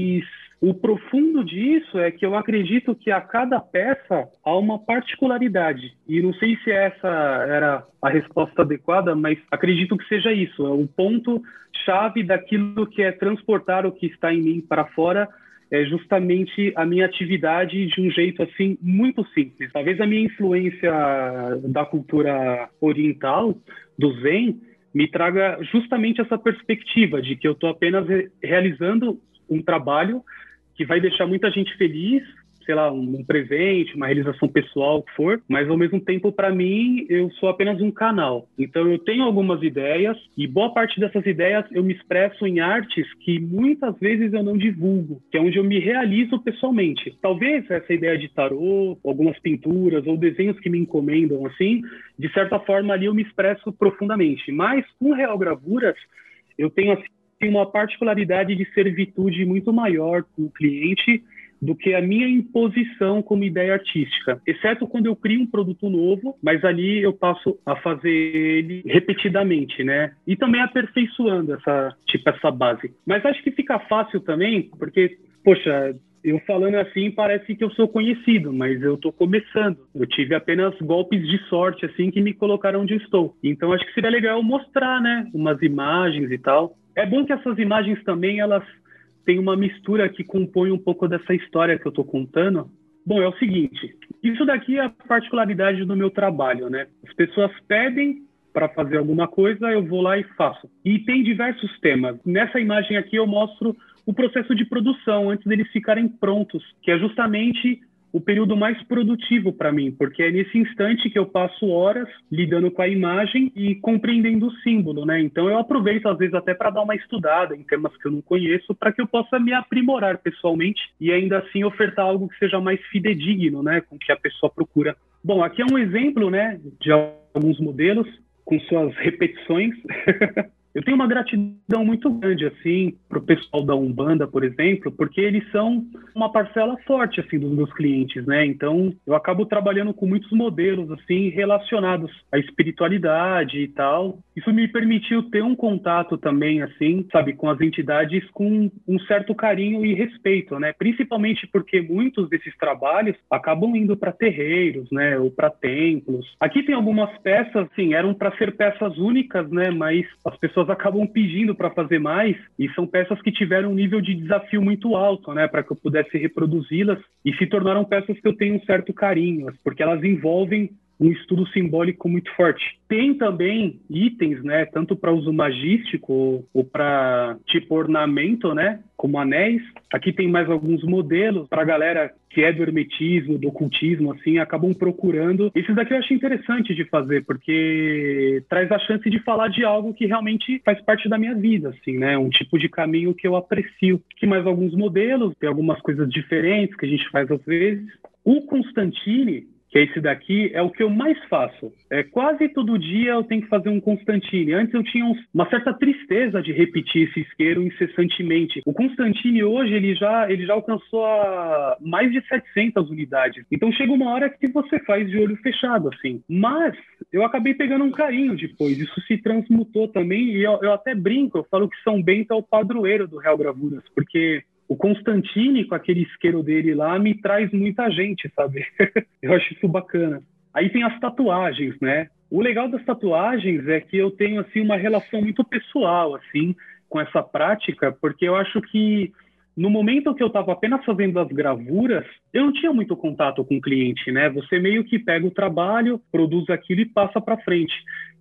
o profundo disso é que eu acredito que a cada peça há uma particularidade. E não sei se essa era a resposta adequada, mas acredito que seja isso. É o ponto chave daquilo que é transportar o que está em mim para fora é justamente a minha atividade de um jeito assim muito simples. Talvez a minha influência da cultura oriental, do Zen, me traga justamente essa perspectiva de que eu estou apenas realizando um trabalho que vai deixar muita gente feliz, sei lá, um, presente, uma realização pessoal, o que for, mas ao mesmo tempo, para mim, eu sou apenas um canal. Então, eu tenho algumas ideias e boa parte dessas ideias eu me expresso em artes que muitas vezes eu não divulgo, que é onde eu me realizo pessoalmente. Talvez essa ideia de tarô, algumas pinturas ou desenhos que me encomendam, assim, de certa forma ali eu me expresso profundamente. Mas com Real Gravuras, eu tenho assim tem uma particularidade de servitude muito maior com o cliente do que a minha imposição como ideia artística, exceto quando eu crio um produto novo, mas ali eu passo a fazer ele repetidamente, né? E também aperfeiçoando essa tipo essa base. Mas acho que fica fácil também, porque poxa, eu falando assim parece que eu sou conhecido, mas eu estou começando. Eu tive apenas golpes de sorte assim que me colocaram onde estou. Então acho que seria legal mostrar, né, umas imagens e tal. É bom que essas imagens também elas têm uma mistura que compõe um pouco dessa história que eu estou contando. Bom, é o seguinte, isso daqui é a particularidade do meu trabalho, né? As pessoas pedem para fazer alguma coisa, eu vou lá e faço. E tem diversos temas. Nessa imagem aqui eu mostro o processo de produção antes deles ficarem prontos, que é justamente o período mais produtivo para mim, porque é nesse instante que eu passo horas lidando com a imagem e compreendendo o símbolo, né? Então eu aproveito às vezes até para dar uma estudada em temas que eu não conheço, para que eu possa me aprimorar pessoalmente e ainda assim ofertar algo que seja mais fidedigno, né, com que a pessoa procura. Bom, aqui é um exemplo, né, de alguns modelos com suas repetições. Eu tenho uma gratidão muito grande, assim, para o pessoal da Umbanda, por exemplo, porque eles são uma parcela forte, assim, dos meus clientes, né? Então, eu acabo trabalhando com muitos modelos, assim, relacionados à espiritualidade e tal. Isso me permitiu ter um contato também, assim, sabe, com as entidades com um certo carinho e respeito, né? Principalmente porque muitos desses trabalhos acabam indo para terreiros, né? Ou para templos. Aqui tem algumas peças, assim, eram para ser peças únicas, né? Mas as pessoas pessoas acabam pedindo para fazer mais e são peças que tiveram um nível de desafio muito alto, né, para que eu pudesse reproduzi-las e se tornaram peças que eu tenho um certo carinho, porque elas envolvem um estudo simbólico muito forte. Tem também itens, né, tanto para uso magístico ou, para tipo ornamento, né, como anéis. Aqui tem mais alguns modelos para a galera que é do hermetismo, do ocultismo, assim, acabam procurando. Esses daqui eu acho interessante de fazer, porque traz a chance de falar de algo que realmente faz parte da minha vida, assim, né? Um tipo de caminho que eu aprecio. Aqui mais alguns modelos, tem algumas coisas diferentes que a gente faz às vezes. O Constantine, que é esse daqui, é o que eu mais faço. É quase todo dia eu tenho que fazer um Constantine. Antes eu tinha uma certa tristeza de repetir esse isqueiro incessantemente. O Constantine hoje ele já ele já alcançou mais de 700 unidades. Então chega uma hora que você faz de olho fechado assim. Mas eu acabei pegando um carinho depois. Isso se transmutou também e eu, eu até brinco, eu falo que São Bento é o padroeiro do Real Gravuras, porque o Constantine, com aquele isqueiro dele lá, me traz muita gente, sabe? eu acho isso bacana. Aí tem as tatuagens, né? O legal das tatuagens é que eu tenho, assim, uma relação muito pessoal, assim, com essa prática, porque eu acho que no momento que eu estava apenas fazendo as gravuras, eu não tinha muito contato com o cliente, né? Você meio que pega o trabalho, produz aquilo e passa para frente.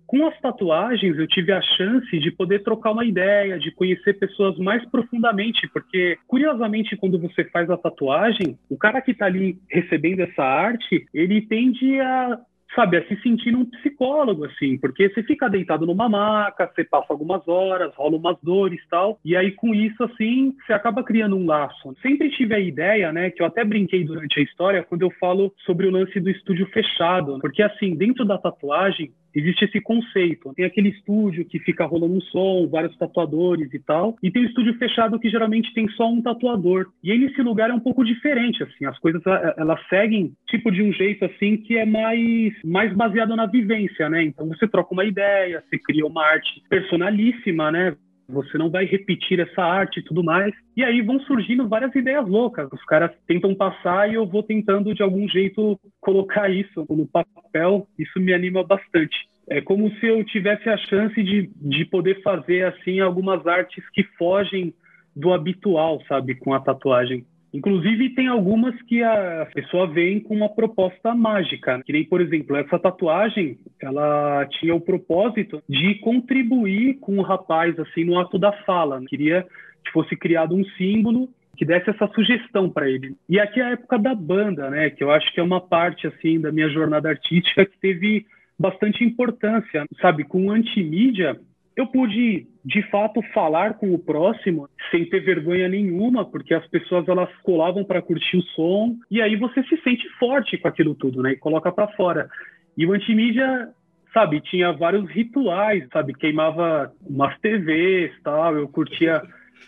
Com as tatuagens, eu tive a chance de poder trocar uma ideia, de conhecer pessoas mais profundamente, porque, curiosamente, quando você faz a tatuagem, o cara que está ali recebendo essa arte, ele tende a sabe, a se sentir um psicólogo, assim, porque você fica deitado numa maca, você passa algumas horas, rola umas dores tal, e aí com isso, assim, você acaba criando um laço. Sempre tive a ideia, né, que eu até brinquei durante a história, quando eu falo sobre o lance do estúdio fechado, porque, assim, dentro da tatuagem, existe esse conceito. Tem aquele estúdio que fica rolando som, vários tatuadores e tal, e tem o estúdio fechado que geralmente tem só um tatuador. E aí nesse lugar é um pouco diferente, assim, as coisas elas seguem tipo de um jeito assim que é mais mais baseado na vivência, né? Então você troca uma ideia, você cria uma arte personalíssima, né? Você não vai repetir essa arte e tudo mais. E aí vão surgindo várias ideias loucas. Os caras tentam passar e eu vou tentando de algum jeito colocar isso no papel. Isso me anima bastante. É como se eu tivesse a chance de, de poder fazer assim algumas artes que fogem do habitual, sabe, com a tatuagem. Inclusive, tem algumas que a pessoa vem com uma proposta mágica. Que nem, por exemplo, essa tatuagem, ela tinha o propósito de contribuir com o rapaz, assim, no ato da fala. Queria que fosse criado um símbolo que desse essa sugestão para ele. E aqui é a época da banda, né? Que eu acho que é uma parte, assim, da minha jornada artística que teve bastante importância, sabe? Com antimídia, eu pude de fato falar com o próximo sem ter vergonha nenhuma, porque as pessoas elas colavam para curtir o som e aí você se sente forte com aquilo tudo, né? E coloca para fora. E o antimídia, sabe, tinha vários rituais, sabe, queimava umas TVs, tal, eu curtia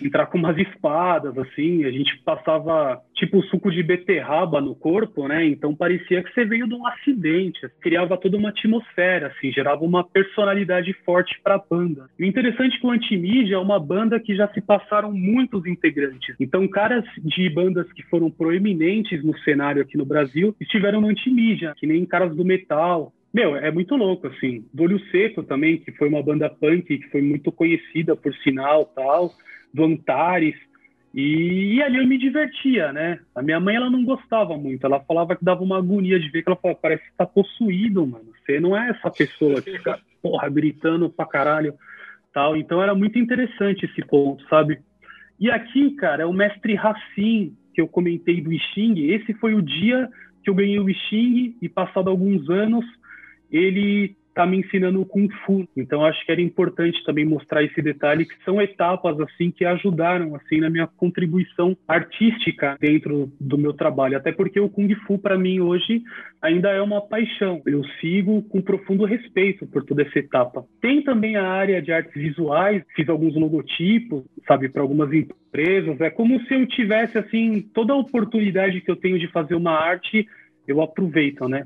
entrar com umas espadas, assim, a gente passava tipo suco de beterraba no corpo, né? Então parecia que você veio de um acidente, criava toda uma atmosfera, assim, gerava uma personalidade forte para a banda. E o interessante é que o Antimídia é uma banda que já se passaram muitos integrantes. Então, caras de bandas que foram proeminentes no cenário aqui no Brasil estiveram no Antimídia, que nem caras do metal, meu, é muito louco, assim. Do Olho Seco também, que foi uma banda punk que foi muito conhecida por sinal tal do Antares. E, e, ali eu me divertia, né? A minha mãe, ela não gostava muito. Ela falava que dava uma agonia de ver que ela falava, parece que tá possuído, mano. Você não é essa pessoa que fica, porra, gritando pra caralho, tal. Então era muito interessante esse ponto, sabe? E aqui, cara, é o mestre Racine, que eu comentei do Xing. Esse foi o dia que eu ganhei o Xing e passado alguns anos, ele está me ensinando o Kung Fu. Então acho que era importante também mostrar esse detalhe que são etapas assim que ajudaram assim na minha contribuição artística dentro do meu trabalho. Até porque o Kung Fu para mim hoje ainda é uma paixão. Eu sigo com profundo respeito por toda essa etapa. Tem também a área de artes visuais, fiz alguns logotipos, sabe, para algumas empresas. É como se eu tivesse assim toda a oportunidade que eu tenho de fazer uma arte, eu aproveito, né?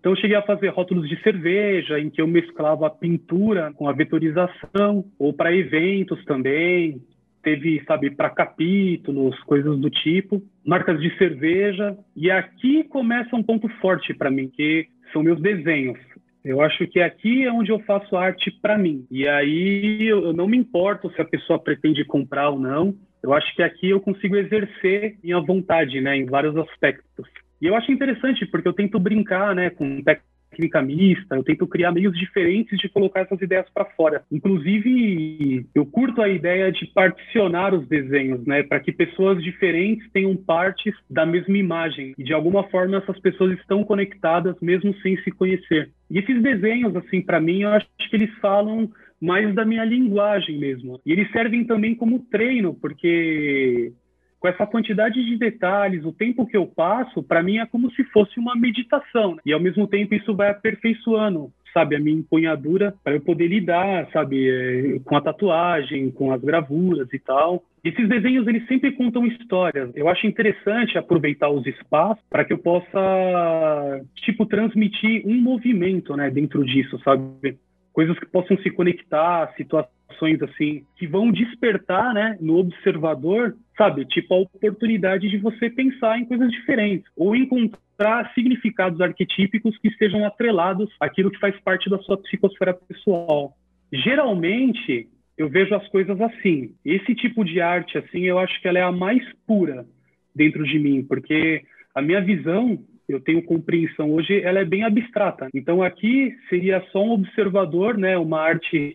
Então, eu cheguei a fazer rótulos de cerveja, em que eu mesclava a pintura com a vetorização, ou para eventos também. Teve, sabe, para capítulos, coisas do tipo. Marcas de cerveja. E aqui começa um ponto forte para mim, que são meus desenhos. Eu acho que aqui é onde eu faço arte para mim. E aí eu não me importo se a pessoa pretende comprar ou não. Eu acho que aqui eu consigo exercer minha vontade, né, em vários aspectos. E eu acho interessante porque eu tento brincar, né, com técnica mista, eu tento criar meios diferentes de colocar essas ideias para fora. Inclusive, eu curto a ideia de particionar os desenhos, né, para que pessoas diferentes tenham partes da mesma imagem. E de alguma forma essas pessoas estão conectadas mesmo sem se conhecer. E esses desenhos, assim, para mim, eu acho que eles falam mais da minha linguagem mesmo. E eles servem também como treino, porque com essa quantidade de detalhes, o tempo que eu passo, para mim é como se fosse uma meditação. Né? E ao mesmo tempo isso vai aperfeiçoando sabe, a minha empunhadura para eu poder lidar, sabe, é, com a tatuagem, com as gravuras e tal. Esses desenhos eles sempre contam histórias. Eu acho interessante aproveitar os espaços para que eu possa tipo transmitir um movimento, né, dentro disso, sabe? Coisas que possam se conectar, situações ações assim que vão despertar, né, no observador, sabe, tipo a oportunidade de você pensar em coisas diferentes ou encontrar significados arquetípicos que estejam atrelados àquilo que faz parte da sua psicosfera pessoal. Geralmente, eu vejo as coisas assim. Esse tipo de arte assim, eu acho que ela é a mais pura dentro de mim, porque a minha visão eu tenho compreensão hoje, ela é bem abstrata. Então aqui seria só um observador, né, uma arte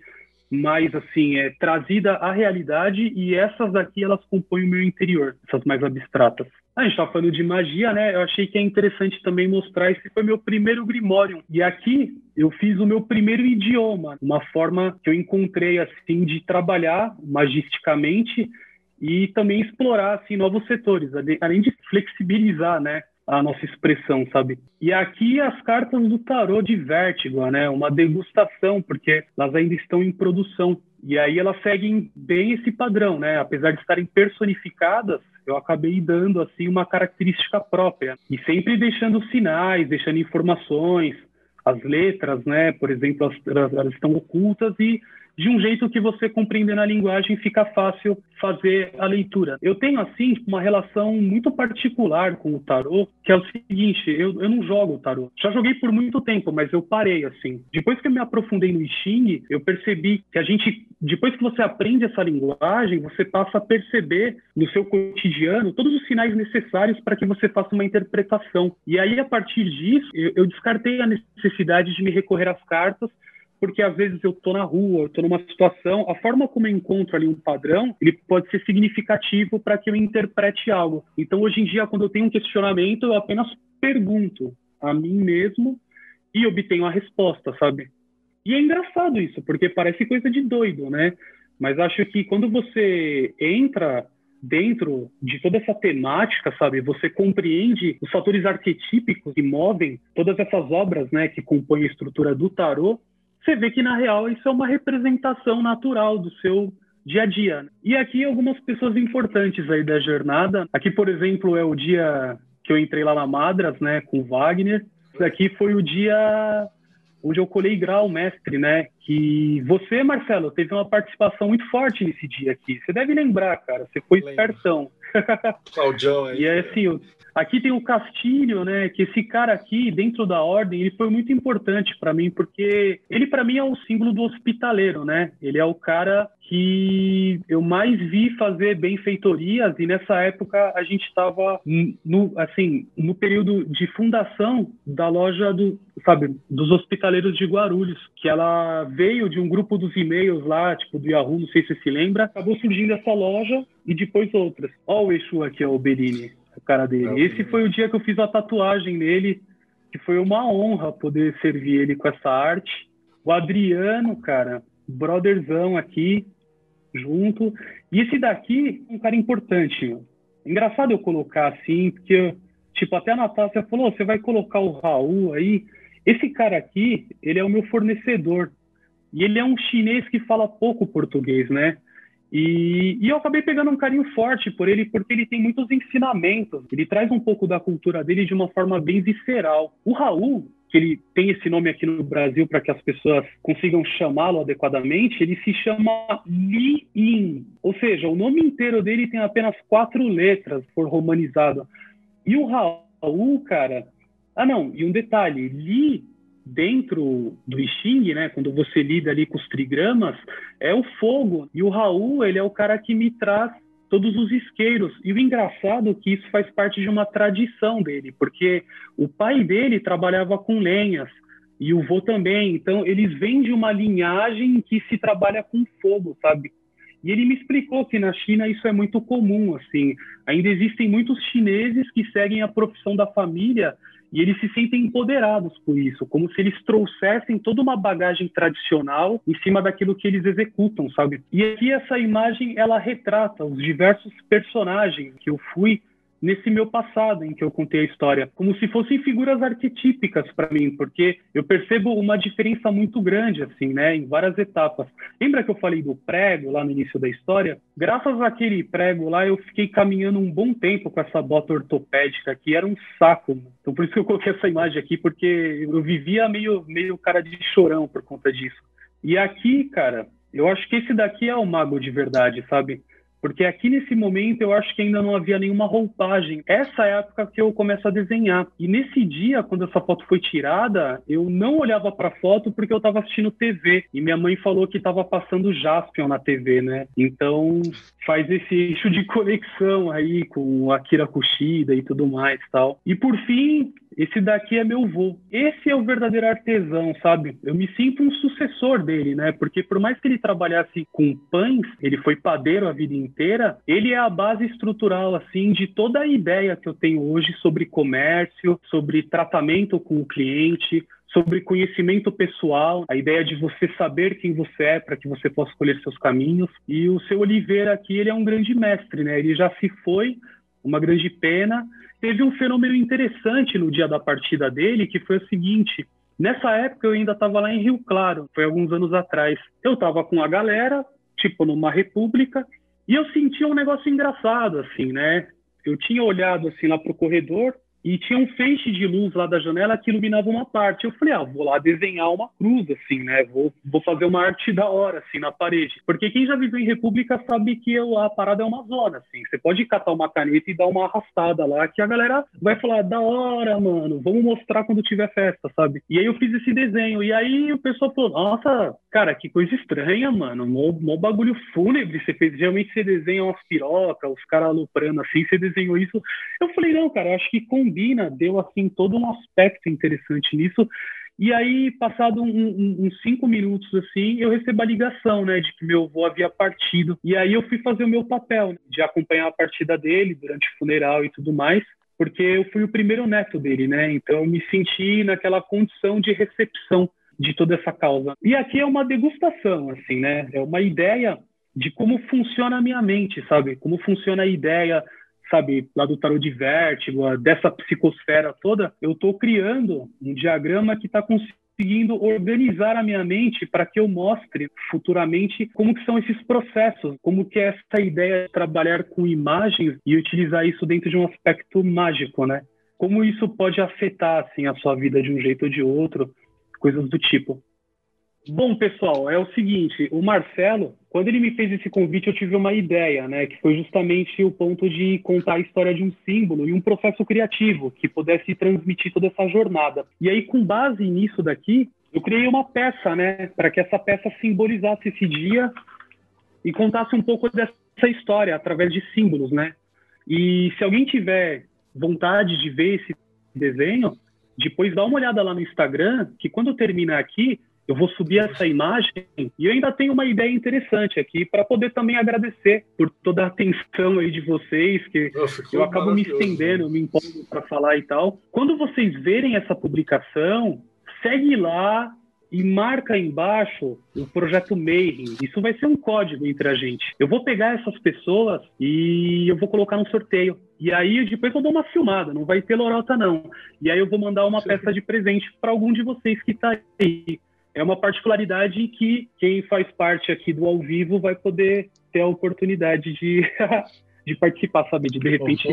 mais assim é trazida à realidade e essas daqui elas compõem o meu interior, essas mais abstratas. A gente está falando de magia, né? Eu achei que é interessante também mostrar esse foi meu primeiro grimório e aqui eu fiz o meu primeiro idioma, uma forma que eu encontrei assim de trabalhar magisticamente e também explorar assim novos setores, além de flexibilizar, né? A nossa expressão, sabe? E aqui as cartas do tarô de Vértigo, né? Uma degustação, porque elas ainda estão em produção. E aí elas seguem bem esse padrão, né? Apesar de estarem personificadas, eu acabei dando assim uma característica própria e sempre deixando sinais, deixando informações, as letras, né? Por exemplo, elas, elas estão ocultas e de um jeito que você compreendendo a linguagem fica fácil fazer a leitura. Eu tenho, assim, uma relação muito particular com o tarô, que é o seguinte, eu, eu não jogo tarô. Já joguei por muito tempo, mas eu parei, assim. Depois que eu me aprofundei no I Ching, eu percebi que a gente, depois que você aprende essa linguagem, você passa a perceber no seu cotidiano todos os sinais necessários para que você faça uma interpretação. E aí, a partir disso, eu, eu descartei a necessidade de me recorrer às cartas porque às vezes eu estou na rua, eu estou numa situação, a forma como eu encontro ali um padrão, ele pode ser significativo para que eu interprete algo. Então, hoje em dia, quando eu tenho um questionamento, eu apenas pergunto a mim mesmo e obtenho a resposta, sabe? E é engraçado isso, porque parece coisa de doido, né? Mas acho que quando você entra dentro de toda essa temática, sabe, você compreende os fatores arquetípicos que movem todas essas obras, né, que compõem a estrutura do tarô, você vê que na real isso é uma representação natural do seu dia a dia. Né? E aqui algumas pessoas importantes aí da jornada. Aqui, por exemplo, é o dia que eu entrei lá na Madras, né, com o Wagner. Isso aqui foi o dia onde eu colei grau mestre, né? Que você, Marcelo, teve uma participação muito forte nesse dia aqui. Você deve lembrar, cara. Você foi espertão. Claudião aí. E é assim, Aqui tem o Castilho, né? Que esse cara aqui, dentro da ordem, ele foi muito importante para mim, porque ele, para mim, é o símbolo do hospitaleiro, né? Ele é o cara que eu mais vi fazer benfeitorias e nessa época a gente estava no assim no período de fundação da loja do sabe dos hospitaleiros de Guarulhos que ela veio de um grupo dos e-mails lá tipo do Yahoo não sei se você se lembra acabou surgindo essa loja e depois outras ó o Exu aqui ó o Berini a cara dele. Esse foi o dia que eu fiz a tatuagem nele, que foi uma honra poder servir ele com essa arte. O Adriano, cara, brotherzão aqui, junto. E esse daqui é um cara importante, meu. Engraçado eu colocar assim, porque, tipo, até a Natácia falou, você vai colocar o Raul aí. Esse cara aqui, ele é o meu fornecedor. E ele é um chinês que fala pouco português, né? E, e, eu acabei pegando um carinho forte por ele, porque ele tem muitos ensinamentos. Ele traz um pouco da cultura dele de uma forma bem visceral. O Raul, que ele tem esse nome aqui no Brasil para que as pessoas consigam chamá-lo adequadamente, ele se chama Li Yin. Ou seja, o nome inteiro dele tem apenas quatro letras, por romanizado. E o Raul, cara. Ah, não, e um detalhe: Li dentro do Xing, né, quando você lida ali com os trigramas, é o fogo. E o Raul, ele é o cara que me traz todos os isqueiros. E o engraçado é que isso faz parte de uma tradição dele, porque o pai dele trabalhava com lenhas e o vô também. Então, eles vêm de uma linhagem que se trabalha com fogo, sabe? E ele me explicou que na China isso é muito comum, assim. Ainda existem muitos chineses que seguem a profissão da família e eles se sentem empoderados por isso, como se eles trouxessem toda uma bagagem tradicional em cima daquilo que eles executam, sabe? E aqui essa imagem ela retrata os diversos personagens que eu fui nesse meu passado em que eu contei a história, como se fossem figuras arquetípicas para mim, porque eu percebo uma diferença muito grande assim, né, em várias etapas. Lembra que eu falei do prego lá no início da história? Graças àquele prego lá, eu fiquei caminhando um bom tempo com essa bota ortopédica que era um saco. Então por isso que eu coloquei essa imagem aqui, porque eu vivia meio meio cara de chorão por conta disso. E aqui, cara, eu acho que esse daqui é o mago de verdade, sabe? Porque aqui nesse momento eu acho que ainda não havia nenhuma roupagem. Essa é a época que eu começo a desenhar. E nesse dia, quando essa foto foi tirada, eu não olhava para a foto porque eu estava assistindo TV. E minha mãe falou que estava passando Jaspion na TV, né? Então faz esse eixo de conexão aí com Akira Kushida e tudo mais tal. E por fim, esse daqui é meu vô. Esse é o verdadeiro artesão, sabe? Eu me sinto um sucessor dele, né? Porque por mais que ele trabalhasse com pães, ele foi padeiro a vida inteira, ele é a base estrutural, assim, de toda a ideia que eu tenho hoje sobre comércio, sobre tratamento com o cliente, sobre conhecimento pessoal, a ideia de você saber quem você é para que você possa escolher seus caminhos. E o seu Oliveira aqui, ele é um grande mestre, né? Ele já se foi, uma grande pena. Teve um fenômeno interessante no dia da partida dele, que foi o seguinte: nessa época eu ainda estava lá em Rio Claro, foi alguns anos atrás. Eu estava com a galera, tipo numa república, e eu sentia um negócio engraçado, assim, né? Eu tinha olhado assim lá pro corredor e tinha um feixe de luz lá da janela que iluminava uma parte. Eu falei, ah, vou lá desenhar uma cruz, assim, né? Vou, vou fazer uma arte da hora, assim, na parede. Porque quem já viveu em República sabe que eu, a parada é uma zona, assim. Você pode catar uma caneta e dar uma arrastada lá, que a galera vai falar, da hora, mano, vamos mostrar quando tiver festa, sabe? E aí eu fiz esse desenho. E aí o pessoal falou, nossa, cara, que coisa estranha, mano. Mó, mó bagulho fúnebre. Você fez, geralmente você desenha umas pirocas, os caras aloprando assim, você desenhou isso. Eu falei, não, cara, acho que com combina, deu assim todo um aspecto interessante nisso. E aí, passado um, um, uns cinco minutos assim, eu recebo a ligação, né, de que meu avô havia partido. E aí eu fui fazer o meu papel né, de acompanhar a partida dele durante o funeral e tudo mais, porque eu fui o primeiro neto dele, né? Então eu me senti naquela condição de recepção de toda essa causa. E aqui é uma degustação, assim, né? É uma ideia de como funciona a minha mente, sabe? Como funciona a ideia sabe, lá do tarot de vértigo, dessa psicosfera toda, eu estou criando um diagrama que está conseguindo organizar a minha mente para que eu mostre futuramente como que são esses processos, como que é essa ideia de trabalhar com imagens e utilizar isso dentro de um aspecto mágico, né? Como isso pode afetar assim a sua vida de um jeito ou de outro, coisas do tipo. Bom, pessoal, é o seguinte, o Marcelo, quando ele me fez esse convite, eu tive uma ideia, né, que foi justamente o ponto de contar a história de um símbolo e um processo criativo que pudesse transmitir toda essa jornada. E aí, com base nisso daqui, eu criei uma peça, né, para que essa peça simbolizasse esse dia e contasse um pouco dessa história através de símbolos, né? E se alguém tiver vontade de ver esse desenho, depois dá uma olhada lá no Instagram, que quando terminar aqui, eu vou subir essa imagem e eu ainda tenho uma ideia interessante aqui para poder também agradecer por toda a atenção aí de vocês, que Nossa, eu acabo me estendendo, me empolgo para falar e tal. Quando vocês verem essa publicação, segue lá e marca embaixo o projeto Mayhem. Isso vai ser um código entre a gente. Eu vou pegar essas pessoas e eu vou colocar no sorteio. E aí depois eu dou uma filmada, não vai ter lorota não. E aí eu vou mandar uma Sim. peça de presente para algum de vocês que está aí é uma particularidade que quem faz parte aqui do ao vivo vai poder ter a oportunidade de, de participar, sabe? De de repente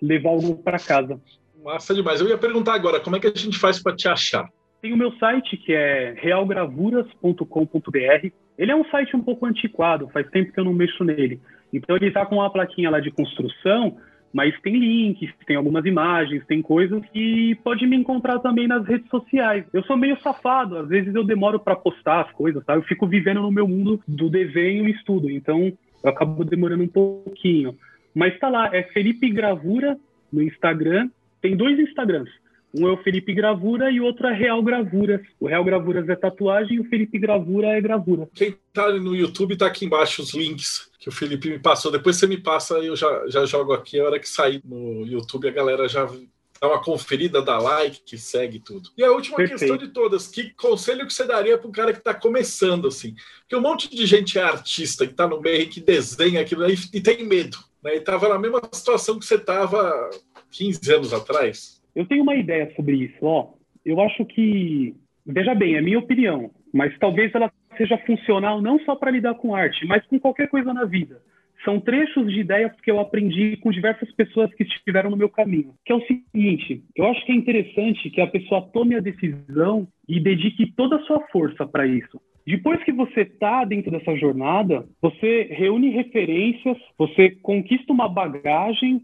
levar algo para casa. Massa demais. Eu ia perguntar agora, como é que a gente faz para te achar? Tem o meu site que é realgravuras.com.br. Ele é um site um pouco antiquado, faz tempo que eu não mexo nele. Então ele está com uma plaquinha lá de construção, mas tem links, tem algumas imagens, tem coisas que pode me encontrar também nas redes sociais. Eu sou meio safado, às vezes eu demoro para postar as coisas, tá? Eu fico vivendo no meu mundo do desenho e estudo, então eu acabo demorando um pouquinho. Mas tá lá, é Felipe Gravura no Instagram. Tem dois Instagrams. Um é o Felipe Gravura e o outro é Real Gravuras. O Real Gravuras é tatuagem e o Felipe Gravura é gravura. Quem tá no YouTube tá aqui embaixo os links que o Felipe me passou. Depois você me passa, eu já, já jogo aqui. A hora que sair no YouTube, a galera já dá uma conferida, dá like, que segue tudo. E a última Perfeito. questão de todas, que conselho que você daria para um cara que está começando assim? Porque um monte de gente é artista, que está no meio, que desenha aquilo aí e tem medo. Né? E estava na mesma situação que você estava 15 anos atrás. Eu tenho uma ideia sobre isso. Ó, eu acho que, veja bem, é minha opinião, mas talvez ela seja funcional não só para lidar com arte, mas com qualquer coisa na vida. São trechos de ideias que eu aprendi com diversas pessoas que estiveram no meu caminho. Que é o seguinte: eu acho que é interessante que a pessoa tome a decisão e dedique toda a sua força para isso. Depois que você está dentro dessa jornada, você reúne referências, você conquista uma bagagem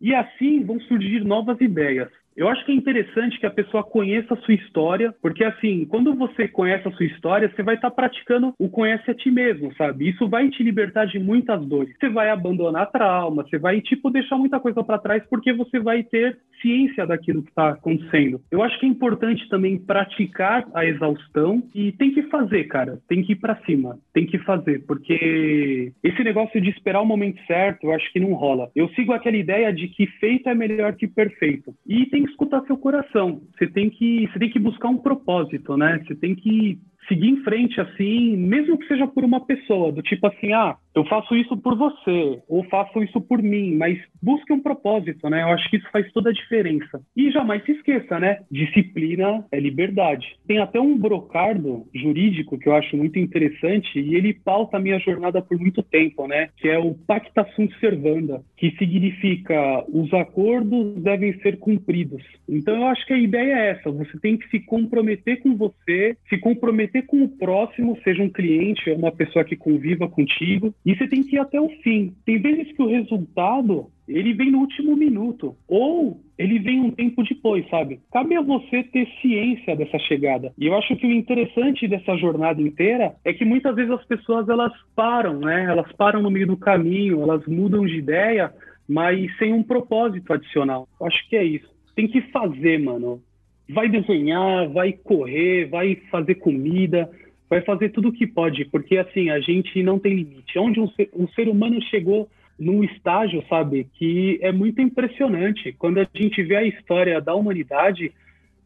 e assim vão surgir novas ideias. Eu acho que é interessante que a pessoa conheça a sua história, porque assim, quando você conhece a sua história, você vai estar tá praticando o conhece a ti mesmo, sabe? Isso vai te libertar de muitas dores. Você vai abandonar trauma, você vai tipo deixar muita coisa para trás porque você vai ter ciência daquilo que está acontecendo. Eu acho que é importante também praticar a exaustão e tem que fazer, cara. Tem que ir para cima, tem que fazer, porque esse negócio de esperar o momento certo, eu acho que não rola. Eu sigo aquela ideia de que feito é melhor que perfeito. E tem escutar seu coração. Você tem que, você tem que buscar um propósito, né? Você tem que seguir em frente assim, mesmo que seja por uma pessoa, do tipo assim, ah, eu faço isso por você, ou faço isso por mim, mas busque um propósito, né? Eu acho que isso faz toda a diferença. E jamais se esqueça, né? Disciplina é liberdade. Tem até um brocardo jurídico que eu acho muito interessante e ele pauta a minha jornada por muito tempo, né? Que é o Pacta Sunt Servanda, que significa os acordos devem ser cumpridos. Então eu acho que a ideia é essa, você tem que se comprometer com você, se comprometer com o próximo, seja um cliente ou uma pessoa que conviva contigo, e você tem que ir até o fim. Tem vezes que o resultado ele vem no último minuto ou ele vem um tempo depois, sabe? Cabe a você ter ciência dessa chegada. E eu acho que o interessante dessa jornada inteira é que muitas vezes as pessoas elas param, né? Elas param no meio do caminho, elas mudam de ideia, mas sem um propósito adicional. Eu acho que é isso. Tem que fazer, mano. Vai desenhar, vai correr, vai fazer comida, vai fazer tudo o que pode, porque assim, a gente não tem limite. Onde um ser, um ser humano chegou num estágio, sabe, que é muito impressionante. Quando a gente vê a história da humanidade,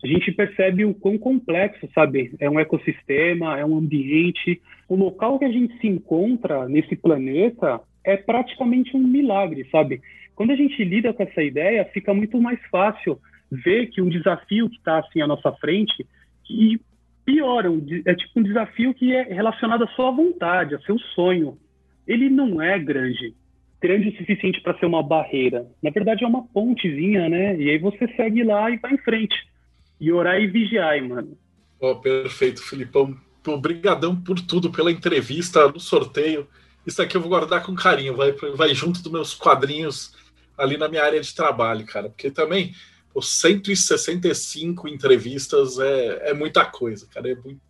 a gente percebe o quão complexo, sabe? É um ecossistema, é um ambiente. O local que a gente se encontra nesse planeta é praticamente um milagre, sabe? Quando a gente lida com essa ideia, fica muito mais fácil ver que um desafio que está assim à nossa frente, que pior, é tipo um desafio que é relacionado à sua vontade, a seu sonho. Ele não é grande, grande o suficiente para ser uma barreira. Na verdade, é uma pontezinha, né? E aí você segue lá e vai em frente. E orar e vigiar, mano. Oh, perfeito, Filipão. Obrigadão por tudo, pela entrevista, no sorteio. Isso aqui eu vou guardar com carinho, vai, vai junto dos meus quadrinhos ali na minha área de trabalho, cara. Porque também Pô, 165 entrevistas é, é muita coisa, cara. É muito,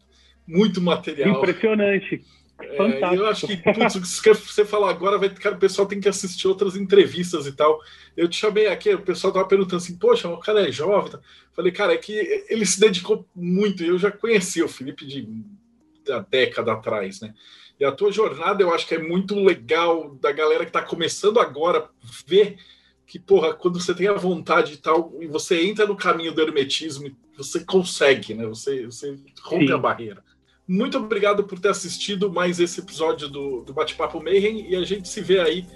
muito material. Impressionante. É, eu acho que putz, o que você falar agora, vai, cara, o pessoal tem que assistir outras entrevistas e tal. Eu te chamei aqui, o pessoal tava perguntando assim, poxa, o cara é jovem. Tá? Falei, cara, é que ele se dedicou muito. Eu já conheci o Felipe de da década atrás, né? E a tua jornada eu acho que é muito legal da galera que está começando agora ver que, porra, quando você tem a vontade e tal, e você entra no caminho do hermetismo, você consegue, né? Você, você rompe Sim. a barreira. Muito obrigado por ter assistido mais esse episódio do, do Bate-Papo Mayhem e a gente se vê aí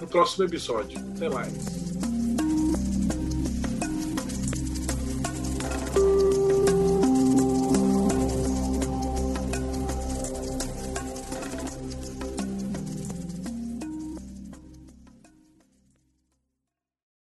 no próximo episódio. Até mais.